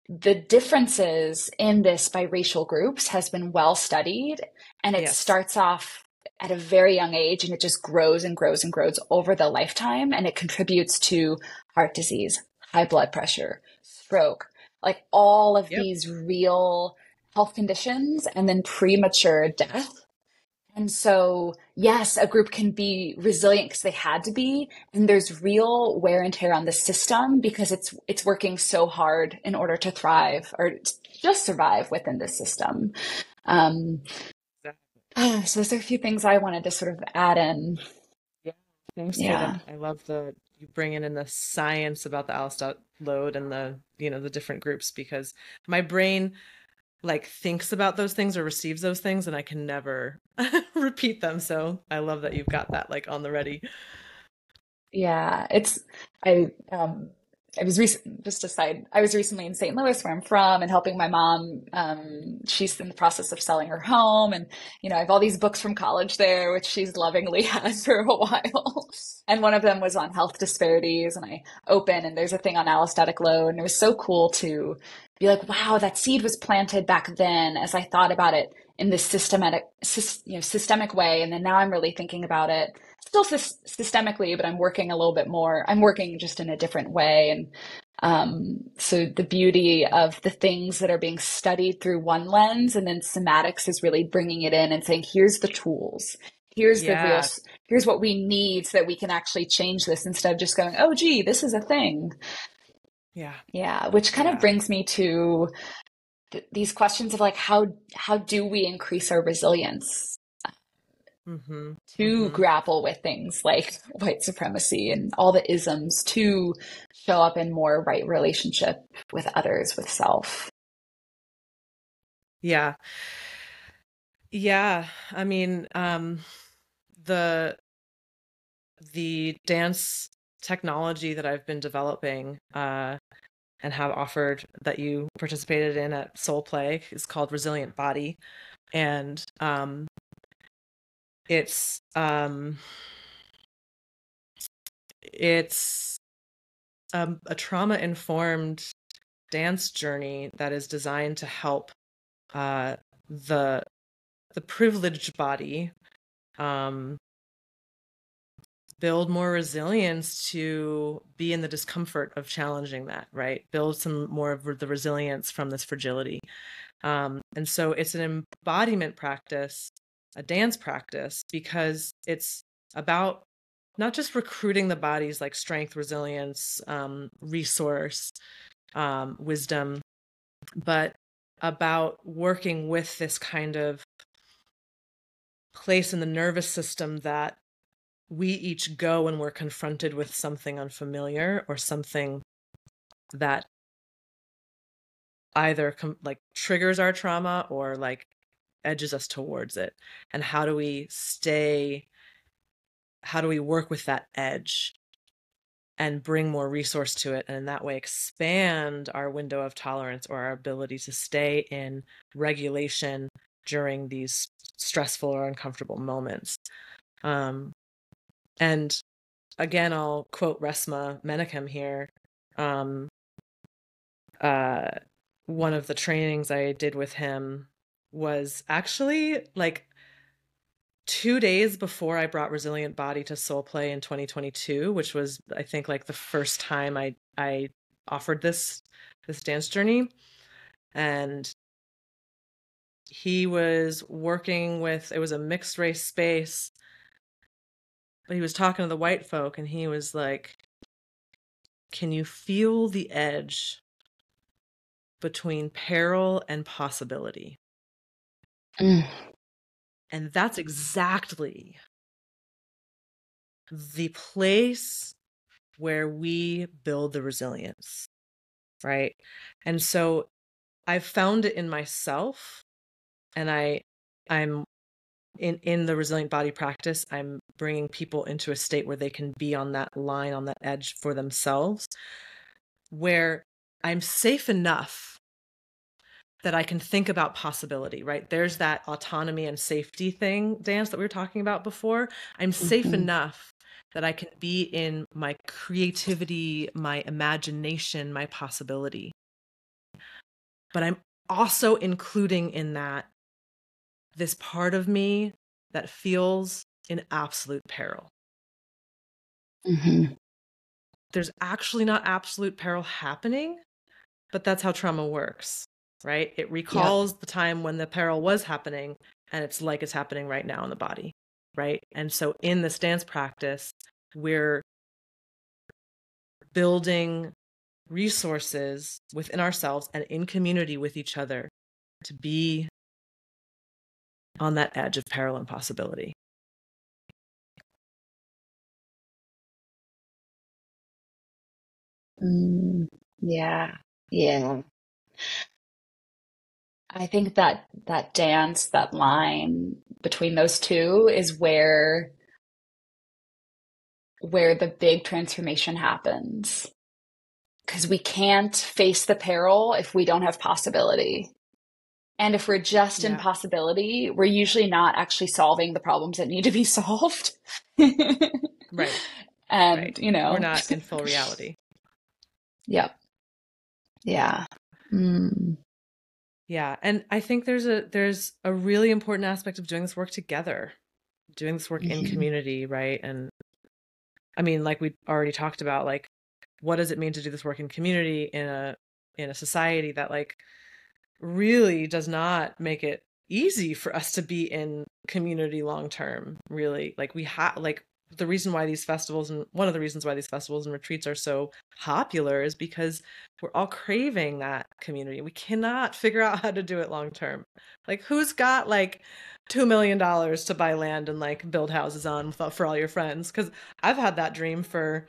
the differences in this by racial groups has been well studied and it yes. starts off at a very young age and it just grows and grows and grows over the lifetime and it contributes to heart disease, high blood pressure, stroke, like all of yep. these real health conditions and then premature death and so, yes, a group can be resilient because they had to be, and there's real wear and tear on the system because it's it's working so hard in order to thrive or just survive within the system. Um, so those are a few things I wanted to sort of add in. Yeah, thanks yeah. I love the you bringing in the science about the load and the you know the different groups because my brain like thinks about those things or receives those things and I can never repeat them. So I love that you've got that like on the ready. Yeah, it's I um I was recent just aside, I was recently in St. Louis where I'm from and helping my mom. Um, she's in the process of selling her home and, you know, I have all these books from college there, which she's lovingly had for a while. and one of them was on health disparities and I open and there's a thing on allostatic load and it was so cool to be like, wow, that seed was planted back then as I thought about it in this systematic, you know, systemic way. And then now I'm really thinking about it still systemically, but I'm working a little bit more. I'm working just in a different way. And um, so the beauty of the things that are being studied through one lens and then somatics is really bringing it in and saying, here's the tools. Here's yeah. the real, here's what we need so that we can actually change this instead of just going, oh, gee, this is a thing. Yeah. Yeah. Which kind yeah. of brings me to th- these questions of like, how, how do we increase our resilience? Mm-hmm. to mm-hmm. grapple with things like white supremacy and all the isms to show up in more right relationship with others, with self. Yeah. Yeah. I mean, um, the the dance technology that I've been developing uh, and have offered that you participated in at Soul Play is called Resilient Body, and um, it's um, it's um, a trauma informed dance journey that is designed to help uh, the the privileged body um, build more resilience to be in the discomfort of challenging that right? Build some more of the resilience from this fragility. Um, and so it's an embodiment practice a dance practice because it's about not just recruiting the body's like strength resilience um, resource um, wisdom but about working with this kind of place in the nervous system that we each go when we're confronted with something unfamiliar or something that either com- like triggers our trauma or like edges us towards it and how do we stay how do we work with that edge and bring more resource to it and in that way expand our window of tolerance or our ability to stay in regulation during these stressful or uncomfortable moments. Um, and again i'll quote resmaa menakem here um, uh, one of the trainings i did with him was actually like two days before I brought Resilient Body to Soul Play in 2022, which was I think like the first time I I offered this this dance journey, and he was working with it was a mixed race space, but he was talking to the white folk, and he was like, "Can you feel the edge?" between peril and possibility. Mm. And that's exactly the place where we build the resilience. Right. And so I've found it in myself and I I'm in in the resilient body practice i'm bringing people into a state where they can be on that line on that edge for themselves where i'm safe enough that I can think about possibility, right? There's that autonomy and safety thing, dance that we were talking about before. I'm safe mm-hmm. enough that I can be in my creativity, my imagination, my possibility. But I'm also including in that this part of me that feels in absolute peril. Mm-hmm. There's actually not absolute peril happening, but that's how trauma works right? It recalls the time when the peril was happening and it's like it's happening right now in the body, right? And so in this dance practice, we're building resources within ourselves and in community with each other to be on that edge of peril and possibility. Mm, yeah, yeah. I think that that dance, that line between those two is where where the big transformation happens. Cuz we can't face the peril if we don't have possibility. And if we're just yeah. in possibility, we're usually not actually solving the problems that need to be solved. right. And, right. you know, we're not in full reality. Yep. Yeah. Mm. Yeah, and I think there's a there's a really important aspect of doing this work together, doing this work mm-hmm. in community, right? And I mean, like we already talked about, like what does it mean to do this work in community in a in a society that like really does not make it easy for us to be in community long term really like we have like the reason why these festivals and one of the reasons why these festivals and retreats are so popular is because we're all craving that community. We cannot figure out how to do it long term. Like who's got like 2 million dollars to buy land and like build houses on for all your friends cuz I've had that dream for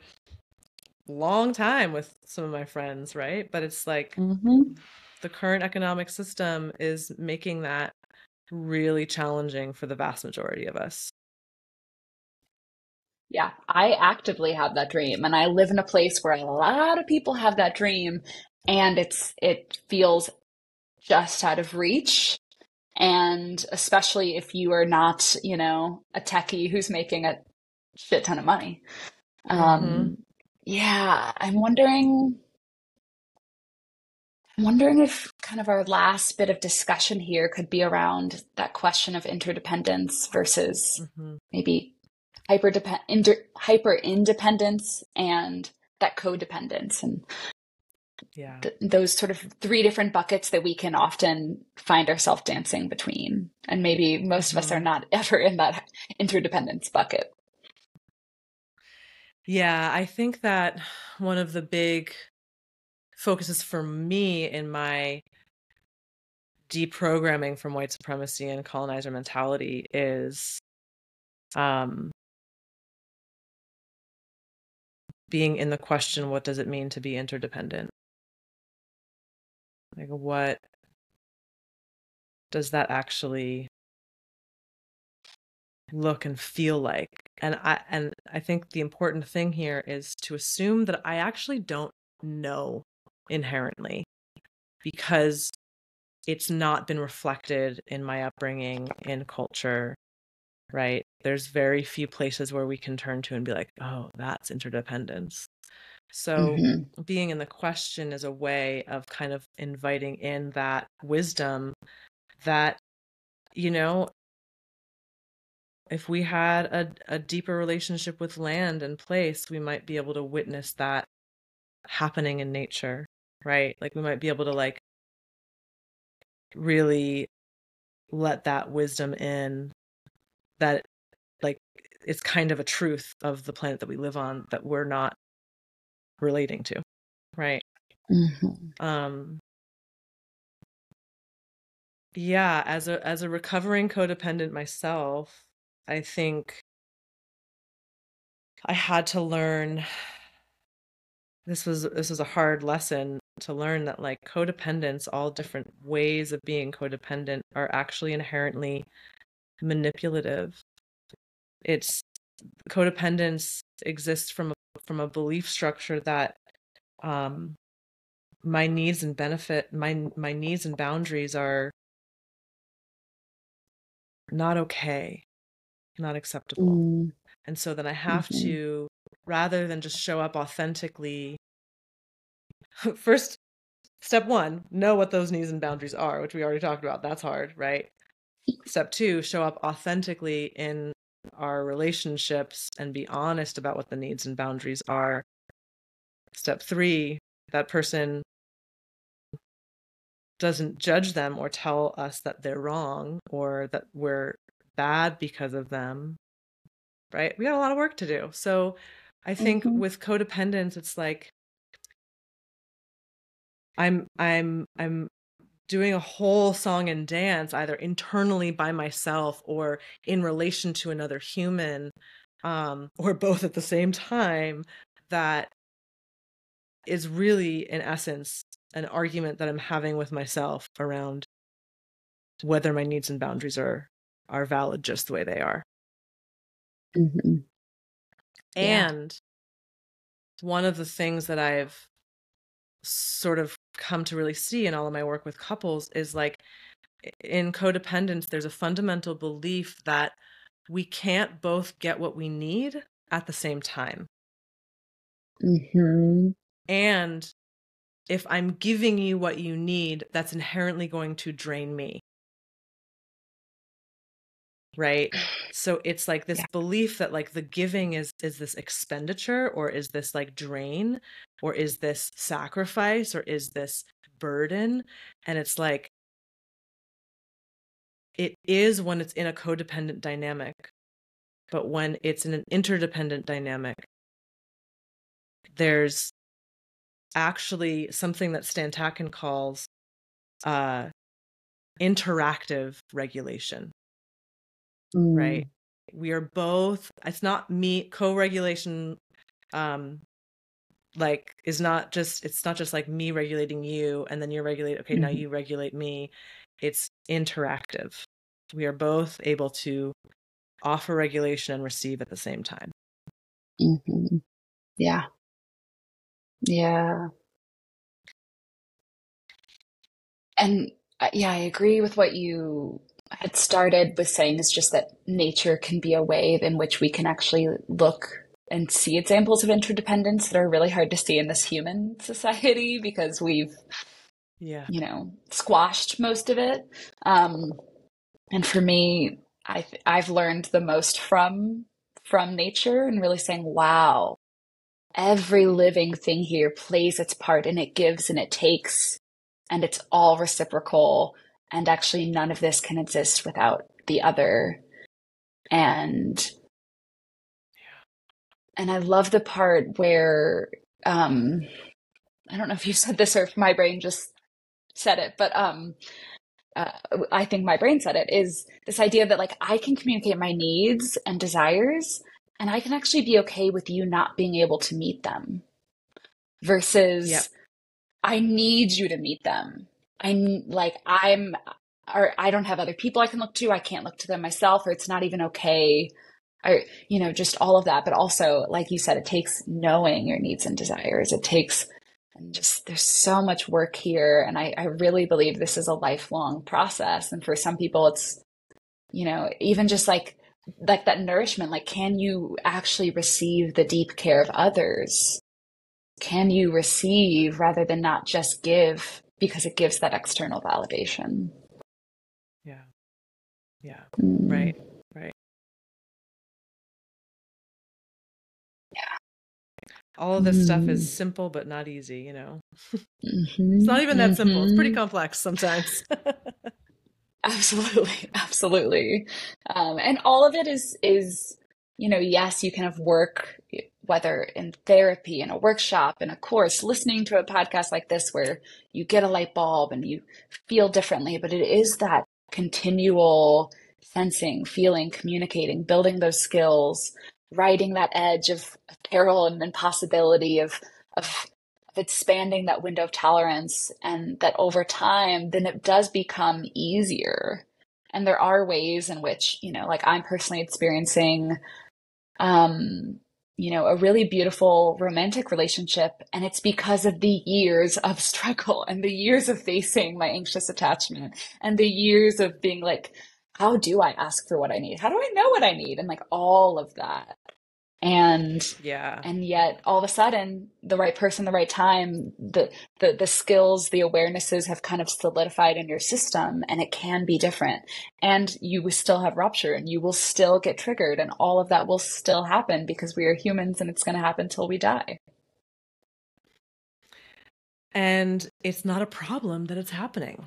a long time with some of my friends, right? But it's like mm-hmm. the current economic system is making that really challenging for the vast majority of us. Yeah, I actively have that dream and I live in a place where a lot of people have that dream and it's it feels just out of reach and especially if you are not, you know, a techie who's making a shit ton of money. Um mm-hmm. yeah, I'm wondering I'm wondering if kind of our last bit of discussion here could be around that question of interdependence versus mm-hmm. maybe hyper inter- hyper independence and that codependence and yeah th- those sort of three different buckets that we can often find ourselves dancing between and maybe most mm-hmm. of us are mm-hmm. not ever in that interdependence bucket yeah i think that one of the big focuses for me in my deprogramming from white supremacy and colonizer mentality is um being in the question what does it mean to be interdependent? Like what does that actually look and feel like? And i and i think the important thing here is to assume that i actually don't know inherently because it's not been reflected in my upbringing in culture right there's very few places where we can turn to and be like oh that's interdependence so mm-hmm. being in the question is a way of kind of inviting in that wisdom that you know if we had a, a deeper relationship with land and place we might be able to witness that happening in nature right? Like we might be able to like really let that wisdom in that like it's kind of a truth of the planet that we live on that we're not relating to right mm-hmm. um yeah as a as a recovering codependent myself i think i had to learn this was this was a hard lesson to learn that like codependence all different ways of being codependent are actually inherently manipulative it's codependence exists from a, from a belief structure that um my needs and benefit my my needs and boundaries are not okay not acceptable mm. and so then i have mm-hmm. to rather than just show up authentically first step one know what those needs and boundaries are which we already talked about that's hard right step two show up authentically in our relationships and be honest about what the needs and boundaries are. Step three that person doesn't judge them or tell us that they're wrong or that we're bad because of them right? We got a lot of work to do. So i think mm-hmm. with codependence it's like I'm I'm I'm doing a whole song and dance either internally by myself or in relation to another human um or both at the same time that is really in essence an argument that I'm having with myself around whether my needs and boundaries are are valid just the way they are. Mm-hmm. And yeah. one of the things that I've sort of come to really see in all of my work with couples is like in codependence there's a fundamental belief that we can't both get what we need at the same time mm-hmm. and if i'm giving you what you need that's inherently going to drain me right? So it's like this yeah. belief that like the giving is is this expenditure or is this like drain or is this sacrifice or is this burden? And it's like it is when it's in a codependent dynamic but when it's in an interdependent dynamic there's actually something that Stan Tatkin calls uh interactive regulation mm. right? We are both, it's not me, co regulation, um, like is not just it's not just like me regulating you and then you're regulating okay mm-hmm. now you regulate me it's interactive we are both able to offer regulation and receive at the same time mm-hmm. yeah yeah and uh, yeah i agree with what you had started with saying is just that nature can be a way in which we can actually look and see examples of interdependence that are really hard to see in this human society because we've yeah. you know squashed most of it. Um and for me i i've learned the most from from nature and really saying wow every living thing here plays its part and it gives and it takes and it's all reciprocal and actually none of this can exist without the other. And and i love the part where um i don't know if you said this or if my brain just said it but um uh, i think my brain said it is this idea that like i can communicate my needs and desires and i can actually be okay with you not being able to meet them versus yep. i need you to meet them i like i'm or I don't have other people I can look to. I can't look to them myself, or it's not even okay. Or, you know, just all of that. But also, like you said, it takes knowing your needs and desires. It takes and just there's so much work here. And I, I really believe this is a lifelong process. And for some people it's, you know, even just like like that nourishment, like can you actually receive the deep care of others? Can you receive rather than not just give because it gives that external validation? Yeah. Yeah. Mm. Right. Right. Yeah. All of this mm. stuff is mm. simple but not easy, you know. Mm-hmm. It's not even that mm-hmm. simple. It's pretty mm-hmm. complex sometimes. absolutely. Absolutely. Um, and all of it is is you know, yes, you can have work, whether in therapy, in a workshop, in a course, listening to a podcast like this where you get a light bulb and you feel differently, but it is that continual sensing, feeling, communicating, building those skills, riding that edge of, peril and impossibility of, of of expanding that window of tolerance and that over time then it does become easier. And there are ways in which you know like i'm personally experiencing um you know, a really beautiful romantic relationship. And it's because of the years of struggle and the years of facing my anxious attachment and the years of being like, how do I ask for what I need? How do I know what I need? And like all of that and yeah. and yet all of a sudden the right person the right time the the the skills the awarenesses have kind of solidified in your system and it can be different. And you will still have rupture and you will still get triggered and all of that will still happen because we are humans and it's going to happen till we die. And it's not a problem that it's happening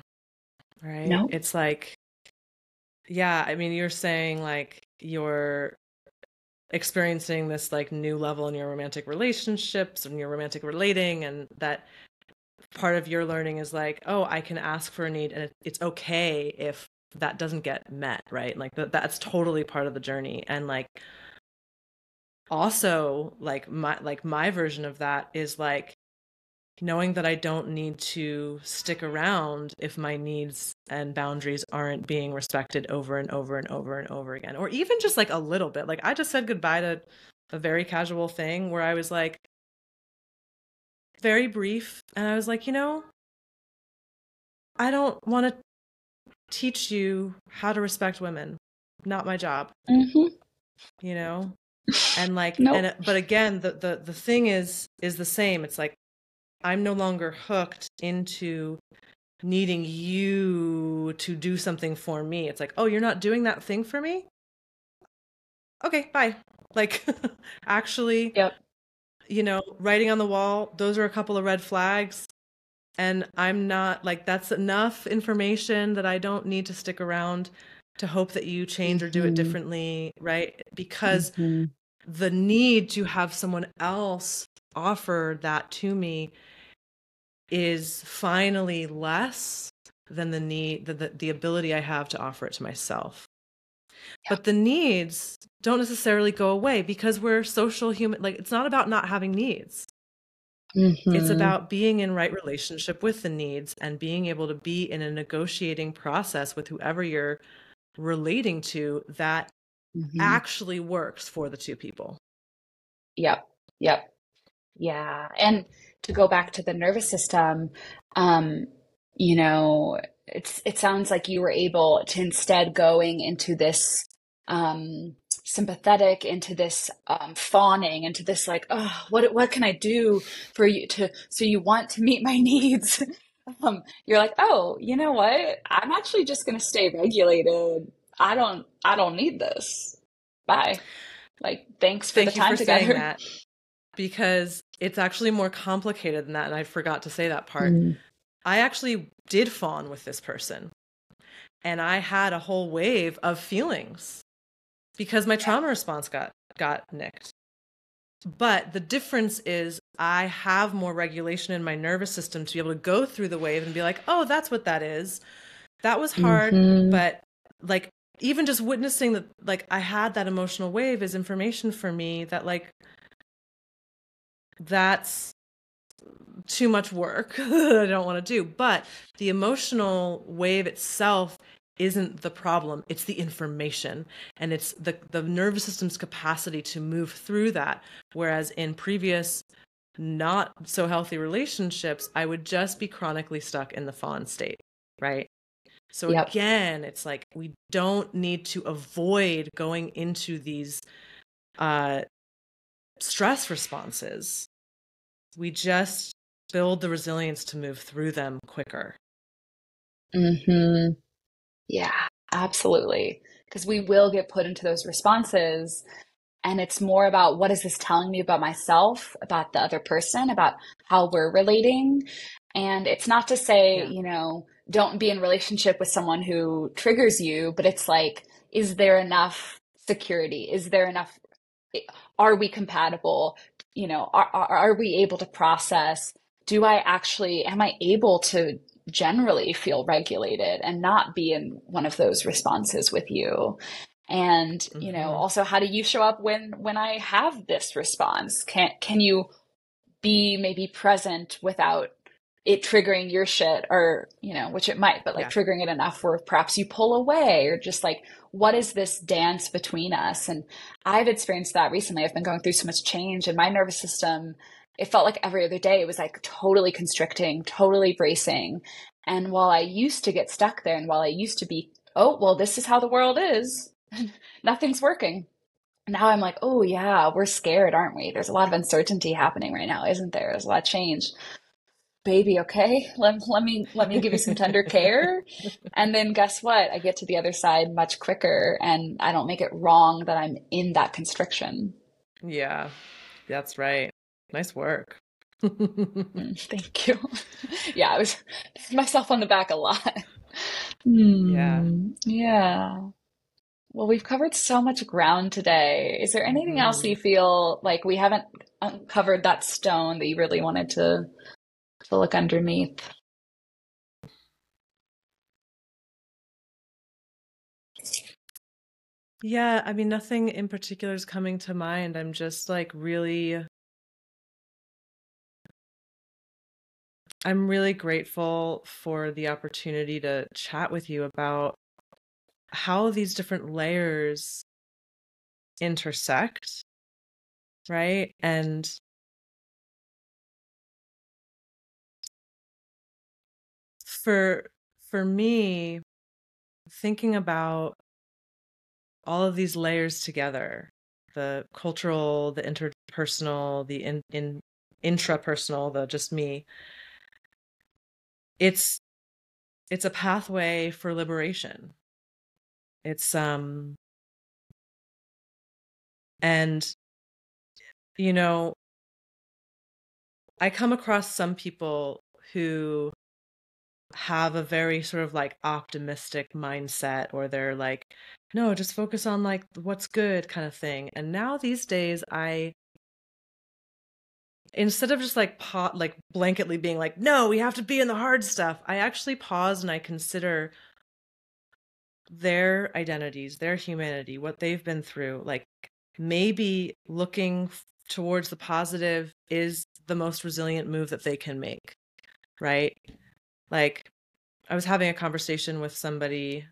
right? No. It's like yeah i mean you're saying like you're experiencing this like new level in your romantic relationships and your romantic relating and that part of your learning is like oh i can ask for a need and it's okay if that doesn't get met right? Like that that's totally part of the journey. And like also like my like my version of that is like knowing that I don't need to stick around if my needs and boundaries aren't being respected over and over and over and over again, or even just like a little bit. Like I just said goodbye to a very casual thing where I was like, very brief, and I was like, you know, I don't want to teach you how to respect women. Not my job. Mm-hmm. You know, and like, nope. and but again, the the the thing is is the same. It's like I'm no longer hooked into needing you to do something for me. It's like, oh, you're not doing that thing for me? Okay, bye. Like, actually, yep. you know, writing on the wall, those are a couple of red flags. And I'm not like, that's enough information that I don't need to stick around to hope that you change mm-hmm. or do it mm-hmm. differently, right? Because mm-hmm. the need to have someone else offer that to me is finally less than the need the, the, the ability i have to offer it to myself yeah. but the needs don't necessarily go away because we're social human like it's not about not having needs mm-hmm. it's about being in right relationship with the needs and being able to be in a negotiating process with whoever you're relating to that mm-hmm. actually works for the two people yep yep yeah. And to go back to the nervous system, um, you know, it's it sounds like you were able to instead going into this um sympathetic into this um, fawning into this like oh what what can i do for you to so you want to meet my needs um, you're like, oh, you know what? I'm actually just going to stay regulated. I don't, I don't need this. Bye. Like, thanks for Thank the time for together. Because it's actually more complicated than that. And I forgot to say that part. Mm. I actually did fawn with this person and I had a whole wave of feelings because my trauma response got got nicked. But the difference is I have more regulation in my nervous system to be able to go through the wave and be like, "Oh, that's what that is." That was hard, Mhm. but like even just witnessing that like I had that emotional wave is information for me that like that's too much work that I don't want to do. But the emotional wave itself isn't the problem. It's the information and it's the, the nervous system's capacity to move through that. Whereas in previous not so healthy relationships, I would just be chronically stuck in the fawn state, right? So Yep. again, it's like we don't need to avoid going into these uh, stress responses. We just build the resilience to move through them quicker. hmm Yeah, absolutely. Because we will get put into those responses, and it's more about what is this telling me about myself, about the other person, about how we're relating. And it's not to say, Yeah. you know, don't be in relationship with someone who triggers you, but it's like, is there enough security? Is there enough? Are we compatible? You know, are, are, are we able to process? Do I actually, am I able to generally feel regulated and not be in one of those responses with you and you know Mhm. also how do you show up when when i have this response can can you be maybe present without it triggering your shit or you know which it might but like Yeah. triggering it enough where perhaps you pull away or just like what is this dance between us? And i've experienced that recently. I've been going through so much change and my nervous system. It felt like every other day it was like totally constricting totally bracing. And while i used to get stuck there and while i used to be oh well this is how the world is nothing's working. Now i'm like oh yeah we're scared aren't we? There's a lot of uncertainty happening right now isn't there? There's a lot of change baby okay let, let me let me give you some tender care and then guess what i get to the other side much quicker and i don't make it wrong that i'm in that constriction Yeah, that's right. Nice work. Mm, thank you yeah i was myself on the back a lot Yeah. Hmm, yeah well we've covered so much ground today is there anything else Mhm. you feel like we haven't uncovered that stone that you really wanted to to look underneath Yeah, I mean, nothing in particular is coming to mind. I'm just like really, I'm really grateful for the opportunity to chat with you about how these different layers intersect, right? And for for me, thinking about all of these layers together, the cultural, the interpersonal, the in, in intrapersonal, the just me, it's it's a pathway for liberation. It's um and you know, I come across some people who have a very sort of like optimistic mindset or they're like no just focus on like what's good kind of thing. And now these days i instead of just like pot like blanketly being like no we have to be in the hard stuff i actually pause and i consider their identities their humanity what they've been through like maybe looking towards the positive is the most resilient move that they can make right like i was having a conversation with somebody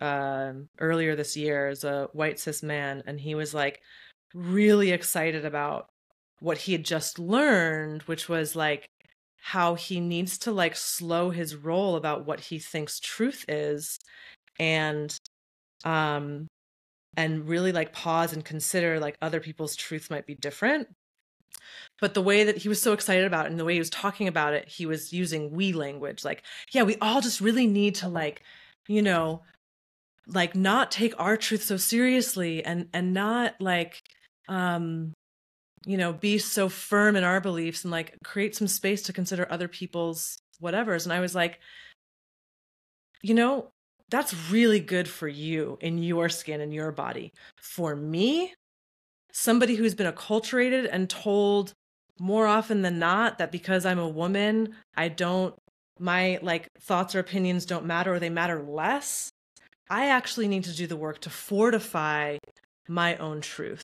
um earlier this year as a white cis man and he was like really excited about what he had just learned which was like how he needs to like slow his roll about what he thinks truth is and um and really like pause and consider like other people's truths might be different but the way that he was so excited about it and the way he was talking about it, he was using we language. Like, yeah, we all just really need to like, you know, like not take our truth so seriously and and not like um you know be so firm in our beliefs and like create some space to consider other people's whatevers and i was like you know that's really good for you in your skin and your body for me somebody who's been acculturated and told more often than not that because i'm a woman i don't my like thoughts or opinions don't matter or they matter less I actually need to do the work to fortify my own truth,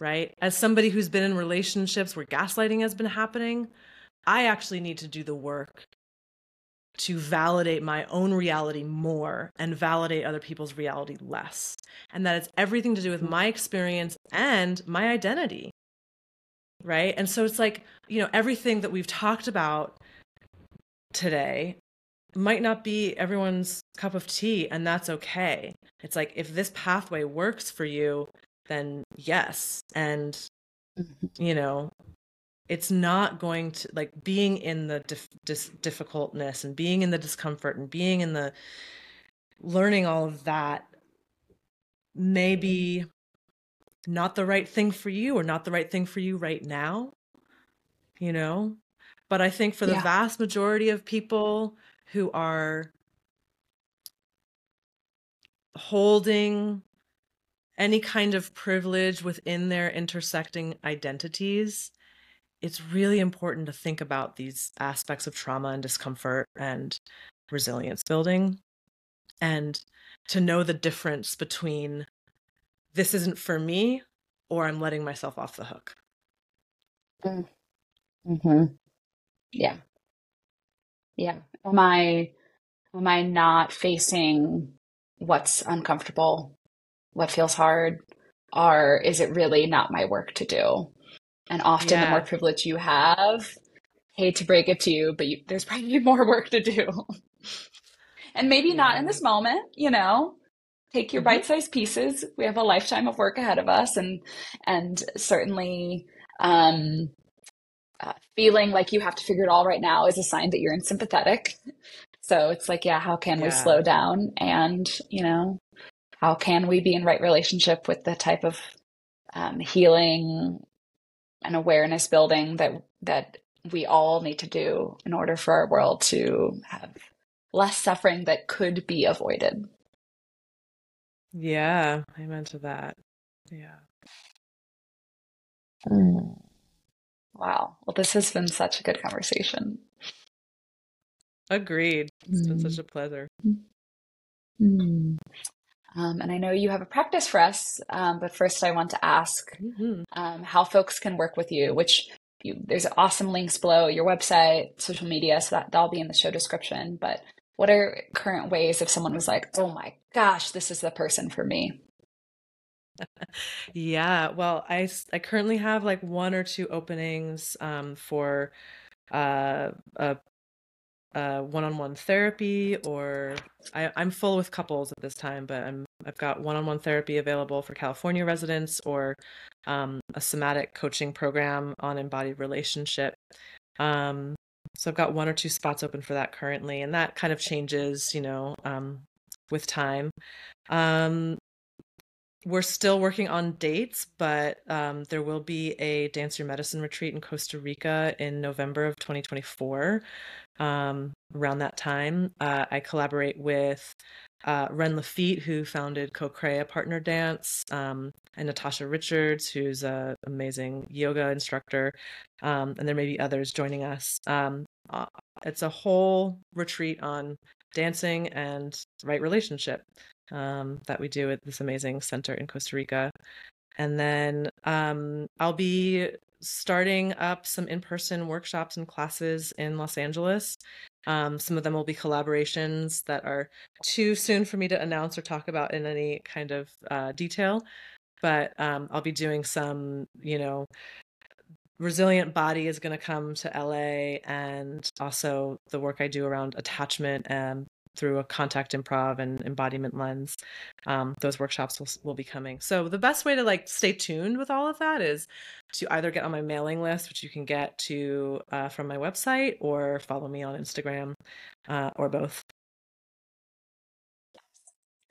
right? As somebody who's been in relationships where gaslighting has been happening, I actually need to do the work to validate my own reality more and validate other people's reality less. And that it's everything to do with my experience and my identity. Right. And so it's like, you know, everything that we've talked about today might not be everyone's cup of tea and that's okay it's like if this pathway works for you then yes and mm-hmm. you know it's not going to like being in the dif- dis- difficultness and being in the discomfort and being in the learning all of that may be not the right thing for you or not the right thing for you right now you know but i think for the yeah. vast majority of people who are holding any kind of privilege within their intersecting identities, it's really important to think about these aspects of trauma and discomfort and resilience building and to know the difference between this isn't for me or I'm letting myself off the hook. Mm. hmm Yeah. Yeah. Am I am I not facing what's uncomfortable, what feels hard, or is it really not my work to do? And often, yeah. the more privilege you have, hate to break it to you, but you, there's probably more work to do. and maybe yeah. not in this moment, you know. Take your mm-hmm. bite-sized pieces. We have a lifetime of work ahead of us, and and certainly um, uh, feeling like you have to figure it all right now is a sign that you're in sympathetic. So it's like, yeah, how can yeah. we slow down? And, you know, how can we be in right relationship with the type of um, healing and awareness building that that we all need to do in order for our world to have less suffering that could be avoided. Yeah, amen to that. Yeah. Mm. Wow. Well, this has been such a good conversation. Agreed. It's mm. been such mm. a pleasure. Mm. Um, and I know you have a practice for us, um, but first I want to ask mm-hmm. um, how folks can work with you, which you, there's awesome links below your website, social media, so that, that'll be in the show description. But what are current ways if someone was like, oh my gosh, this is the person for me? yeah, well, I I currently have like one or two openings um, for uh, a, a one-on-one therapy, or I, I'm full with couples at this time, but I'm I've got one-on-one therapy available for California residents, or um, a somatic coaching program on embodied relationship. Um, so I've got one or two spots open for that currently, and that kind of changes, you know, um, with time. We're still working on dates, but um, there will be a Dance Your Medicine retreat in Costa Rica in November of 2024. Um, around that time, uh, I collaborate with uh, Ren Lafitte, who founded Co-Crea Partner Dance, um, and Natasha Richards, who's an amazing yoga instructor, um, and there may be others joining us. Um, uh, it's a whole retreat on dancing and right relationship um, that we do at this amazing center in Costa Rica. And then um, I'll be starting up some in person workshops and classes in Los Angeles. Um, some of them will be collaborations that are too soon for me to announce or talk about in any kind of uh, detail. But um, I'll be doing some, you know, resilient body is going to come to LA, and also the work I do around attachment and through a contact improv and embodiment lens. Um, those workshops will, will be coming. So the best way to like stay tuned with all of that is to either get on my mailing list, which you can get to uh, from my website, or follow me on Instagram, uh, or both.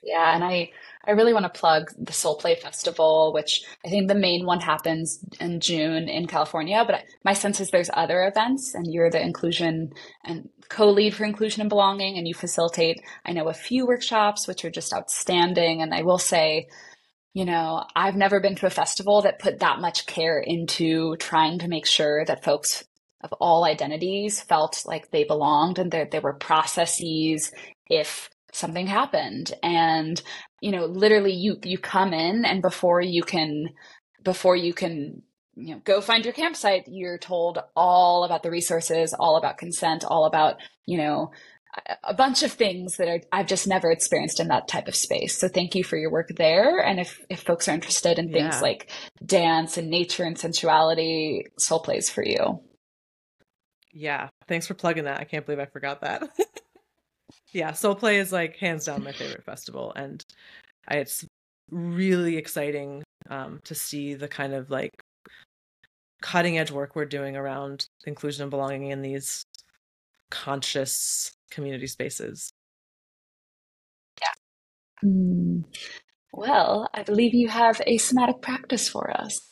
Yeah, and I I really want to plug the Soul Play Festival, which I think the main one happens in June in California. But my sense is there's other events, and you're the inclusion and co-lead for inclusion and belonging, and you facilitate. I know a few workshops which are just outstanding, and I will say. You know, I've never been to a festival that put that much care into trying to make sure that folks of all identities felt like they belonged and that there were processes if something happened and you know literally you you come in and before you can before you can you know go find your campsite you're told all about the resources all about consent all about you know a bunch of things that are, I've just never experienced in that type of space. So thank you for your work there. And if, if folks are interested in things yeah. like dance and nature and sensuality, Soul Plays for you. Yeah. Thanks for plugging that. I can't believe I forgot that. yeah, Soul Play is like hands down my favorite festival, and I, it's really exciting um, to see the kind of like cutting edge work we're doing around inclusion and belonging in these conscious community spaces. Yeah. Mm. Well, I believe you have a somatic practice for us.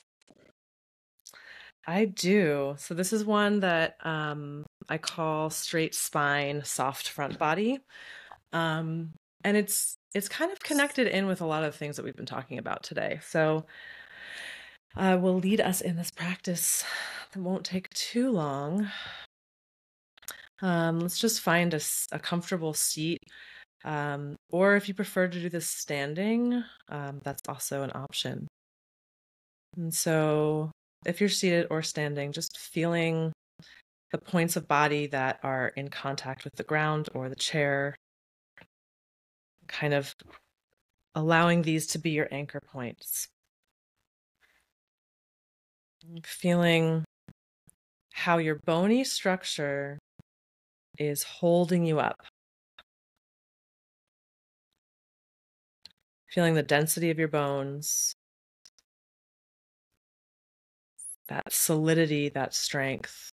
I do. So this is one that um, I call straight spine, soft front body, um, and it's it's kind of connected in with a lot of things that we've been talking about today. So uh, will lead us in this practice that won't take too long. Um, let's just find a, a comfortable seat. Um, or if you prefer to do this standing, um, that's also an option. And so if you're seated or standing, just feeling the points of body that are in contact with the ground or the chair, kind of allowing these to be your anchor points. Feeling how your bony structure is holding you up. Feeling the density of your bones, that solidity, that strength.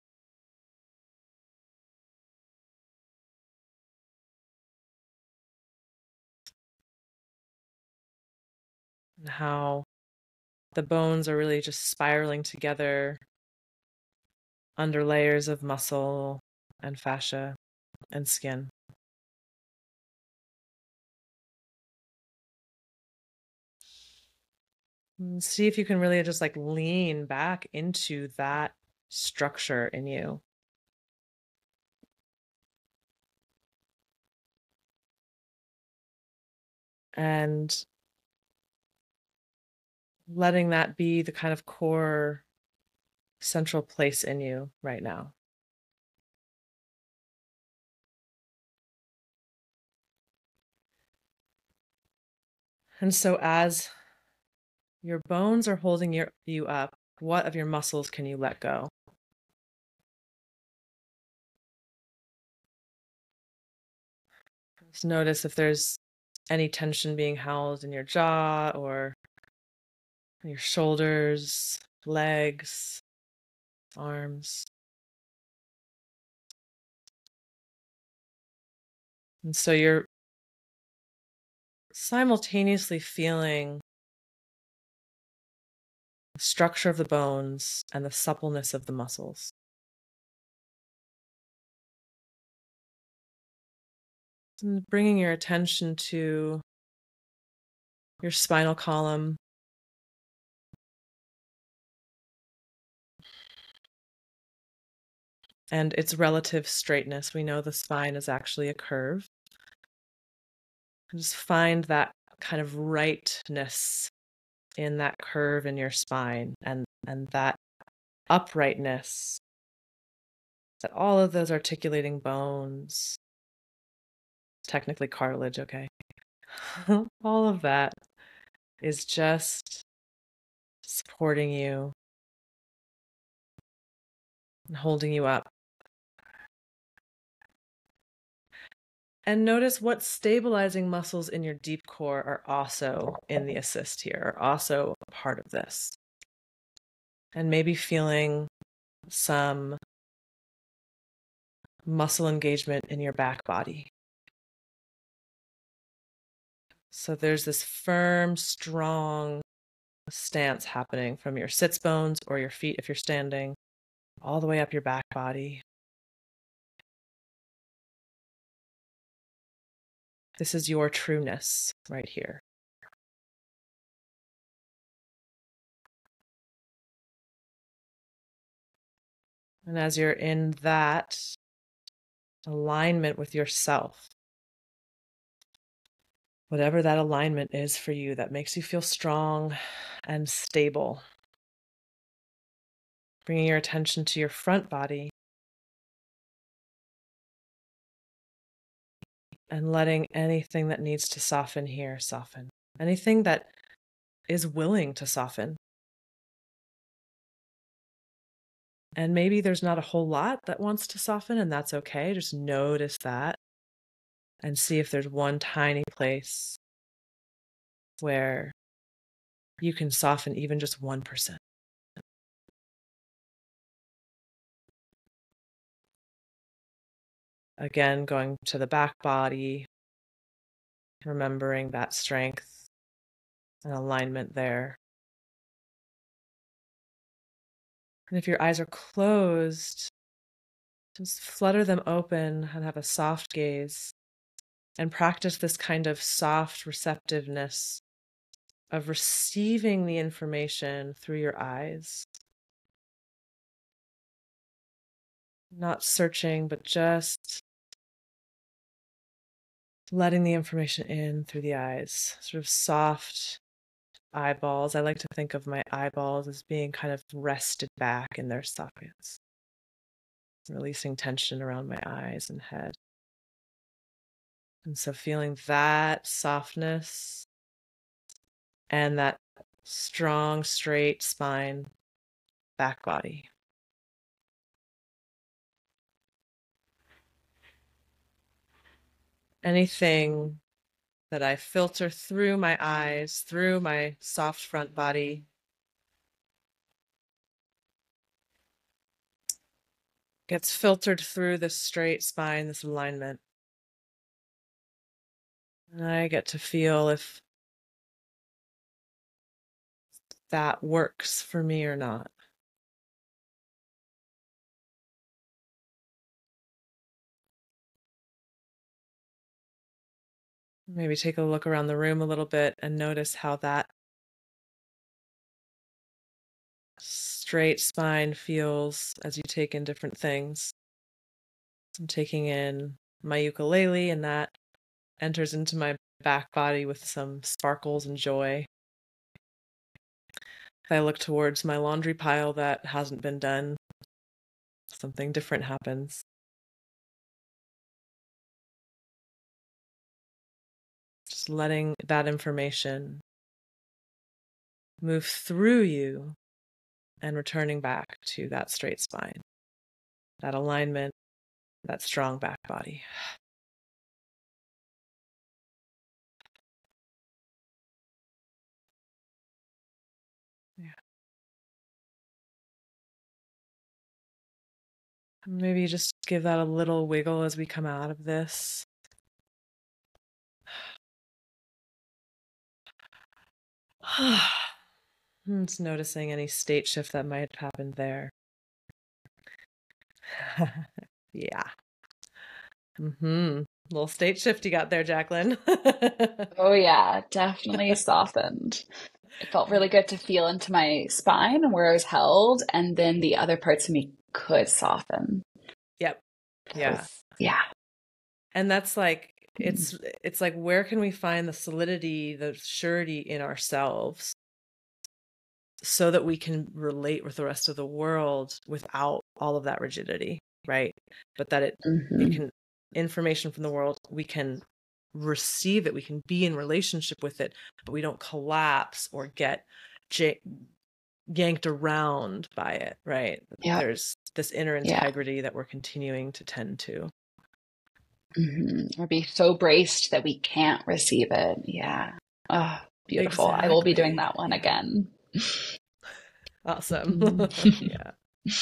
And how the bones are really just spiraling together under layers of muscle and fascia and skin. Mm, see if you can really just like lean back into that structure in you. And letting that be the kind of core central place in you right now. And so, as your bones are holding your, you up. What of your muscles can you let go? Just notice if there's any tension being held in your jaw or your shoulders, legs, arms. And so you're simultaneously feeling structure of the bones, and the suppleness of the muscles. And bringing your attention to your spinal column. And its relative straightness. We know the spine is actually a curve. just find that kind of rightness in that curve in your spine and and that uprightness that all of those articulating bones technically cartilage okay all of that is just supporting you and holding you up And notice what stabilizing muscles in your deep core are also in the assist here, are also a part of this. And maybe feeling some muscle engagement in your back body. So there's this firm, strong stance happening from your sits bones or your feet if you're standing, all the way up your back body. This is your trueness right here. And as you're in that alignment with yourself, whatever that alignment is for you that makes you feel strong and stable, bringing your attention to your front body and letting anything that needs to soften here soften. Anything that is willing to soften. And maybe there's not a whole lot that wants to soften, and that's okay. Just notice that and see if there's one tiny place where you can soften even just 1%. Again, going to the back body, remembering that strength and alignment there. And if your eyes are closed, just flutter them open and have a soft gaze and practice this kind of soft receptiveness of receiving the information through your eyes. Not searching, but just letting the information in through the eyes, sort of soft eyeballs. I like to think of my eyeballs as being kind of rested back in their sockets, releasing tension around my eyes and head. And so feeling that softness and that strong, straight spine, back body. Anything that I filter through my eyes, through my soft front body. Gets filtered through this straight spine, this alignment. And I get to feel if that works for me or not. Maybe take a look around the room a little bit and notice how that straight spine feels as you take in different things. I'm taking in my ukulele, and that enters into my back body with some sparkles and joy. I look towards my laundry pile that hasn't been done, something different happens. Letting that information move through you and returning back to that straight spine, that alignment, that strong back body. Maybe just give that a little wiggle as we come out of this. It's noticing any state shift that might have happened there. yeah. Mm-hmm. Little state shift you got there, Jacqueline. oh yeah, definitely softened. It felt really good to feel into my spine and where I was held, and then the other parts of me could soften. Yep. Yeah. Yeah. And that's like it's it's like where can we find the solidity the surety in ourselves so that we can relate with the rest of the world without all of that rigidity right but that it mm-hmm. it can information from the world we can receive it we can be in relationship with it but we don't collapse or get j- yanked around by it right yeah. there's this inner integrity yeah. that we're continuing to tend to Mm-hmm. Or be so braced that we can't receive it. Yeah. Oh, beautiful. Exactly. I will be doing that one again. Awesome. Mm. yeah.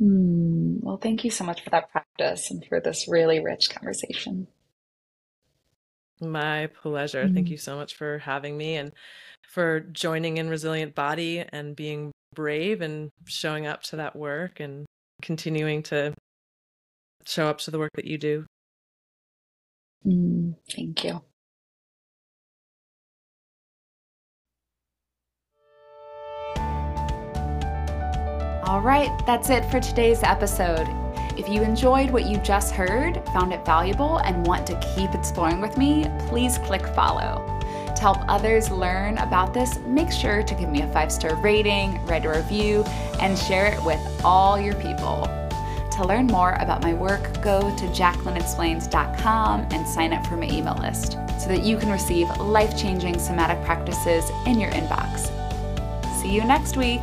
Mm. Well, thank you so much for that practice and for this really rich conversation. My pleasure. Mm. Thank you so much for having me and for joining in Resilient Body and being brave and showing up to that work and continuing to show up to the work that you do. Mm, thank you. All right, that's it for today's episode. If you enjoyed what you just heard, found it valuable, and want to keep exploring with me, please click follow. To help others learn about this, make sure to give me a five star rating, write a review, and share it with all your people. To learn more about my work, go to jacquelineexplains.com and sign up for my email list so that you can receive life changing somatic practices in your inbox. See you next week.